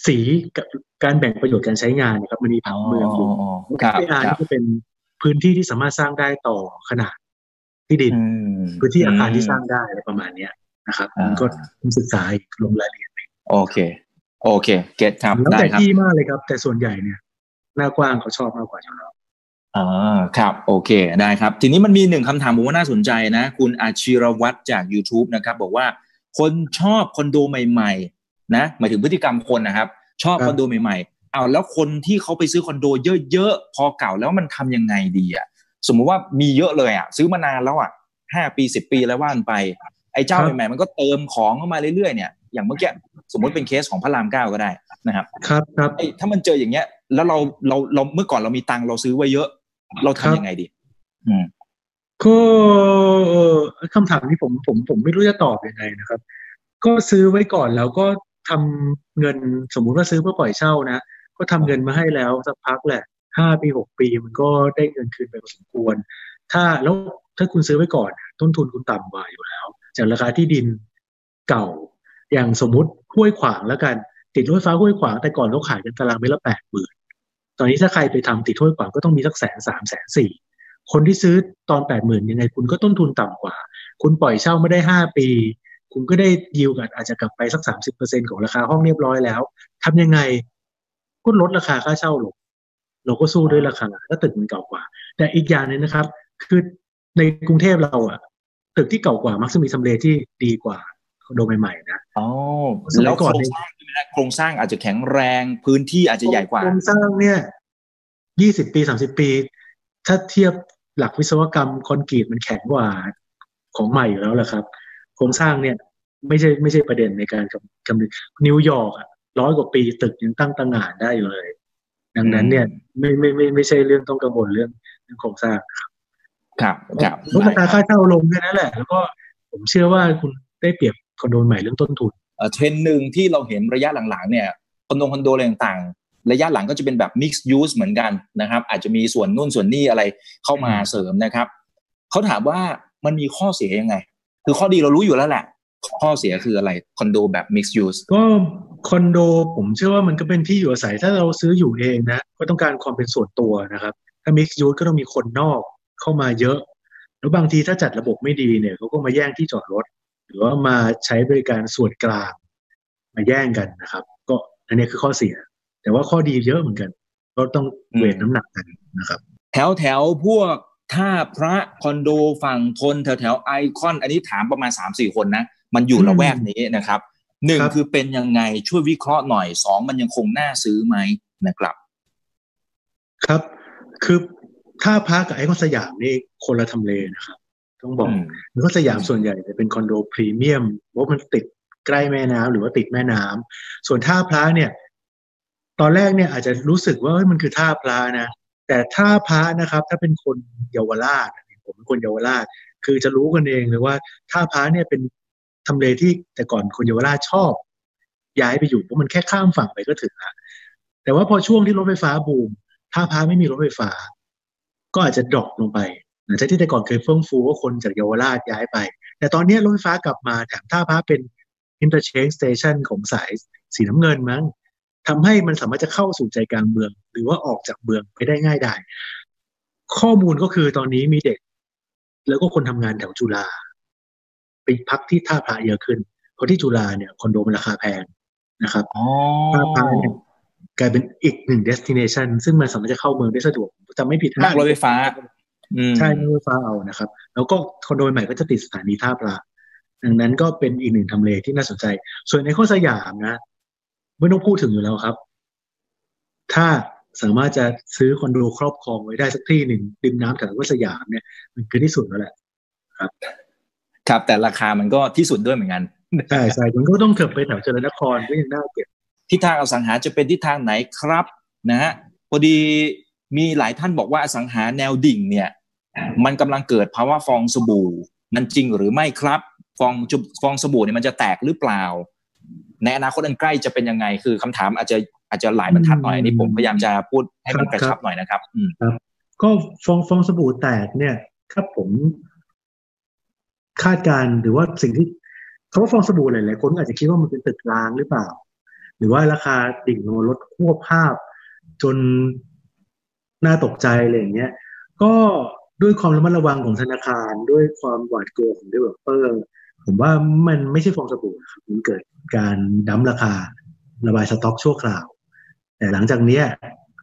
สีกับการแบ่งประโยชน์การใช้งานนะครับมันมีผังเมืองอยู่ครับเออาร์ครับนี่ก็เป็นพื้นที่ที่สามารถสร้างได้ต่อขนาดที่ดินอืมพื้นที่อาคารที่สร้างได้อะไรประมาณเนี้ยนะครับอ่ามัมันก็ต้องศึกษาอีกลงรายละเอียดโอเค โอเค เก็ตครับแล้วได้แต่ครับที่มากเลยครับ แต่ส่วนใหญ่เนี่ยหน้ากว้างเขาชอบมากกว่าชาวเราอ่าครับ โอเค ได้ครับ ทีนี้มันมีหนึ่งคำถามผมว่าน่าสนใจนะ คุณอาชีรวัตรจาก YouTube นะครับ บอกว่า คนชอบคอนโดใหม่ ๆ นะหมายถึงพฤติกรรมคนนะครับ ชอบคอนโดใหม่ๆเอาแล้วคนที่เขาไปซื้อคอนโด เยอะๆพอเก่าแล้วมันทำยังไงดีอะสมมุติว่ามีเยอะเลยอะซื้อมานานแล้วอะห้าปีสิบปีแล้วว่านไป ไอ้เจ้าใหม่ๆมันก็เติมของเข้ามาเรื่อยๆเนี่ยอย่างเมื่อกี้สมมติเป็นเคสของพระรามเก้าก็ได้นะครับ ครับครับไอ้ถ้ามันเจออย่างเงี้ย แล้วเราเราเราเมื่อก่อนเรามีตังค์เราซื้อไว้เยอะ เราทำยังไงดี อืมก็เอ่อคำถามนี้ผมผมผมไม่รู้จะตอบยังไงนะครับ ก็ซื้อไว้ก่อนแล้วก็ ทำเงินสมมุติว่าซื้อเพื่อปล่อยเช่านะ ก็ทำเงินมาให้แล้วสักพักแหละห้าปีหกปีมันก็ได้เงินคืนไปพอสมควร ถ้าแล้วถ้าคุณซื้อไว้ก่อน ต้นทุนคุณต่ำกว่าอยู่แล้ว จากราคาที่ดินเก่า อย่างสมมุติห้วยขวางแล้วกัน ติดรถไฟฟ้าห้วยขวางแต่ก่อนเขาขายกันตารางเมตรละแปดหมื่นตอนนี้ถ้าใครไปทำติดห้วยขวางก็ต้องมีสักแสนสามแสนสี่คนที่ซื้อตอนแปดหมื่นยังไงคุณก็ต้นทุนต่ำกว่า คุณปล่อยเช่าไม่ได้ห้าปี คุณก็ได้ยิวกันอาจจะกลับไปสักสามสิบเปอร์เซ็นของราคาห้องเรียบร้อยแล้วทำยังไงก็ลดราคาค่าเช่าลงเราก็สู้ด้วยราคาถ้าตึกมันเก่ากว่า แต่อีกอย่างหนึงนะครับ คือในกรุงเทพเราอะตึกที่เก่ากว่ามักจะมีทำเลที่ดีกว่าคอนโดใหม่ๆนะอ๋อสมัยแล้วก่โคอนรงเนี่ยสร้างใช่ไหมฮะโครงสร้างอาจจะแข็งแรงพื้นที่อาจจะใหญ่กว่า โครงสร้างเนี่ยยี่สิบปีสามสิบปี ถ้าเทียบหลักวิศวกรรมคอนกรีตมันแข็งกว่าของใหม่อยู่แล้วแหละครับ โครงสร้างเนี่ย ไม่ใช่ไม่ใช่ประเด็นในการคำคำนึงนิวยอร์กอะร้อยกว่าปีตึกยังตั้งตระหง่านได้อยู่เลย ดังนั้นเนี่ยไม่ไม่ไม่ไม่ใช่เรื่องต้องกังวลเรื่องเรื่องโครงสร้างครับครับลดราคาค่าเช่าลงแค่นั้นแหละ แล้วก็ผมเชื่อว่าคุณได้เปรียบคอนโดใหม่เรื่องต้นทุนเอ่อเทรนด์หนึ่งที่เราเห็นระยะหลังๆเนี่ยคอนโดคอนโดอะไรต่างๆ ระยะหลังก็จะเป็นแบบ mixed use เหมือนกันนะครับ อาจจะมีส่วนนู่นส่วนนี่อะไรเข้ามาเสริมนะครับเขาถามว่ามันมีข้อเสียยังไง คือข้อดีเรารู้อยู่แล้วแหละ ข้อเสียคืออะไรคอนโดแบบ mixed use ก็คอนโดผมเชื่อว่ามันก็เป็นที่อยู่อาศัยถ้าเราซื้ออยู่เองนะ ก็ต้องการความเป็นส่วนตัวนะครับ ถ้า mix use ก็ต้องมีคนนอกเข้ามาเยอะ แล้วบางทีถ้าจัดระบบไม่ดีเนี่ยเขาก็มาแย่งที่จอดรถ หรือว่ามาใช้บริการส่วนกลาง มาแย่งกันนะครับ ก็อันนี้คือข้อเสีย แต่ว่าข้อดีเยอะเหมือนกัน ก็ต้องเวทน้ำหนักกันนะครับ แถวแถวพวก ท่าพระคอนโดฝั่งทนแถวแถวไอคอน อันนี้ถามประมาณสามสี่คนนะ มันอยู่อืมละแวกนี้นะครับหนึ่งครับคือเป็นยังไงช่วยวิเคราะห์หน่อยสองมันยังคงน่าซื้อไหมนะครับ ครับ คือท่าพระกับไอคอนสยามนี่คนละทำเลนะครับ ต้องบอกอืมไอคอนสยามส่วนใหญ่จะเป็นคอนโดพรีเมียมเพราะมันติดใกล้แม่น้ำหรือว่าติดแม่น้ำส่วนท่าพระเนี่ย ตอนแรกเนี่ยอาจจะรู้สึกว่าเฮ้ยมันคือท่าพระนะ แต่ท่าพระนะครับ ถ้าเป็นคนเยาวราชผมเป็นคนเยาวราช คือจะรู้กันเองเลยว่าท่าพระเนี่ยเป็นทำเลที่แต่ก่อนคนเยาวราชชอบ ย้ายไปอยู่เพราะมันแค่ข้ามฝั่งไปก็ถึงละแต่ว่าพอช่วงที่รถไฟฟ้าบูมท่าพระไม่มีรถไฟฟ้า ก็อาจจะดรอปลงไปหลังจากที่แต่ก่อนเคยเฟื่องฟูว่าคนจากเยาวราชย้ายไป แต่ตอนนี้รถไฟฟ้ากลับมาแถมท่าพระเป็น interchange station ของสายสีน้ำเงินมั้ง ทำให้มันสามารถจะเข้าสู่ใจกลางเมือง หรือว่าออกจากเมืองไปได้ง่ายได้ ข้อมูลก็คือตอนนี้มีเด็ก แล้วก็คนทำงานแถวจุฬาไปพักที่ท่าพระเยอะขึ้น เพราะที่จุฬาเนี่ยคอนโดมันราคาแพงนะครับอ๋อท่าพระเนี่ยกลายเป็นอีกหนึ่ง destination ซึ่งมันสามารถจะเข้าเมืองได้สะดวกจะไม่ผิดนั่งรถไฟฟ้าอืมใช่นั่งรถไฟฟ้าเอานะครับ แล้วก็คอนโดใหม่ก็จะติดสถานีท่าพระดังนั้นก็เป็นอีกหนึ่งทำเลที่น่าสนใจ ส่วนในข้อสยามนะ ไม่ต้องพูดถึงอยู่แล้วครับ ถ้าสามารถจะซื้อคอนโดครอบครองไว้ได้สักที่หนึ่งริมน้ำแถววัดสยามเนี่ย มันคือที่สุดแล้วแหละครับ แต่ราคามันก็ที่สุดด้วยเหมือนกันใช่ใช่มันก็ต้องเถิบไปแถวเจริญนครก็ยังน่าเก็บทิศทางอสังหาจะเป็นทิศทางไหนครับนะฮะพอดีมีหลายท่านบอกว่าอสังหาแนวดิ่งเนี่ย มันกำลังเกิดภาวะฟองสบู่มันจริงหรือไม่ครับ ฟองจุฟองสบู่เนี่ยมันจะแตกหรือเปล่า ในอนาคตอันใกล้จะเป็นยังไง คือคำถามอาจจะอาจจะหลายบรรทัดหน่อยอันนี้ผมพยายามจะพูดให้มันกระชับหน่อยนะครับอืมก็ฟองฟองสบู่แตกเนี่ยถ้าผม คาดการณ์หรือว่าสิ่งที่คำว่าฟองสบู่หลายๆคนก็อาจจะคิดว่ามันเป็นตึกร้างหรือเปล่า หรือว่าราคาดิ่งลงมาลดควบภาพ จนน่าตกใจอะไรอย่างเงี้ย ก็ด้วยความระมัดระวังของธนาคาร ด้วยความหวาดกลัวของ developer ผมว่ามันไม่ใช่ฟองสบู่มันเกิดการดั้มราคาระบายสต็อกชั่วคราว แต่หลังจากเนี้ย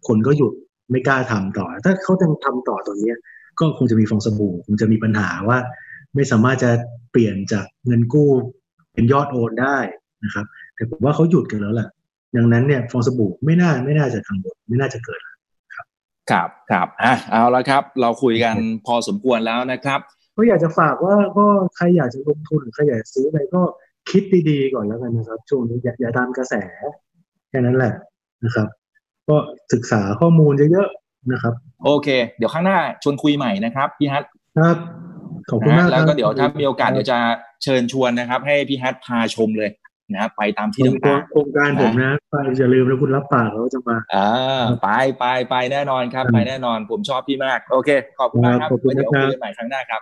คนก็หยุดไม่กล้าทำต่อ ถ้าเขายังทำต่อตอนเนี้ย ก็คงจะมีฟองสบู่คงจะมีปัญหาว่า ไม่สามารถจะเปลี่ยนจากเงินกู้เป็นยอดโอนได้นะครับ แต่ผมว่าเขาหยุดกันแล้วแหละดังนั้นเนี่ยฟองสบู่ไม่น่าไม่น่าจะกังวลไม่น่าจะเกิดครับครับอะเอาละครับ เราคุยกันพอสมควรแล้วนะครับ ก็อยากจะฝากว่าก็ใครอยากจะลงทุนหรือใครอยากจะซื้ออะไรก็คิดดีๆก่อนแล้วกันนะครับ ช่วงนี้อย่าอย่าตามกระแสแค่นั้นแหละนะครับ ก็ศึกษาข้อมูลเยอะๆนะครับ โอเค เดี๋ยวข้างหน้าชวนคุยใหม่นะครับพี่ฮัทครับขอบคุณนะมากฮะคแล้วรับก็เดี๋ยวถ้ามีโอกาสเดี๋ยวจะเชิญชวนนะครับ ให้พี่ฮัทพาชมเลยนะครับไปตามที่โครงต่างโครงการผมนะไปอย่าลืมนะคุณรับปากเขาจะมาๆอ่าไปไปไปแน่นอนครับอืมไปแน่นอนผมชอบพี่มาก โอเค ขอบคุณมากครับขอบคุณไว้เดี๋ยวนะครับคุยกันใหม่ครั้งหน้าครับ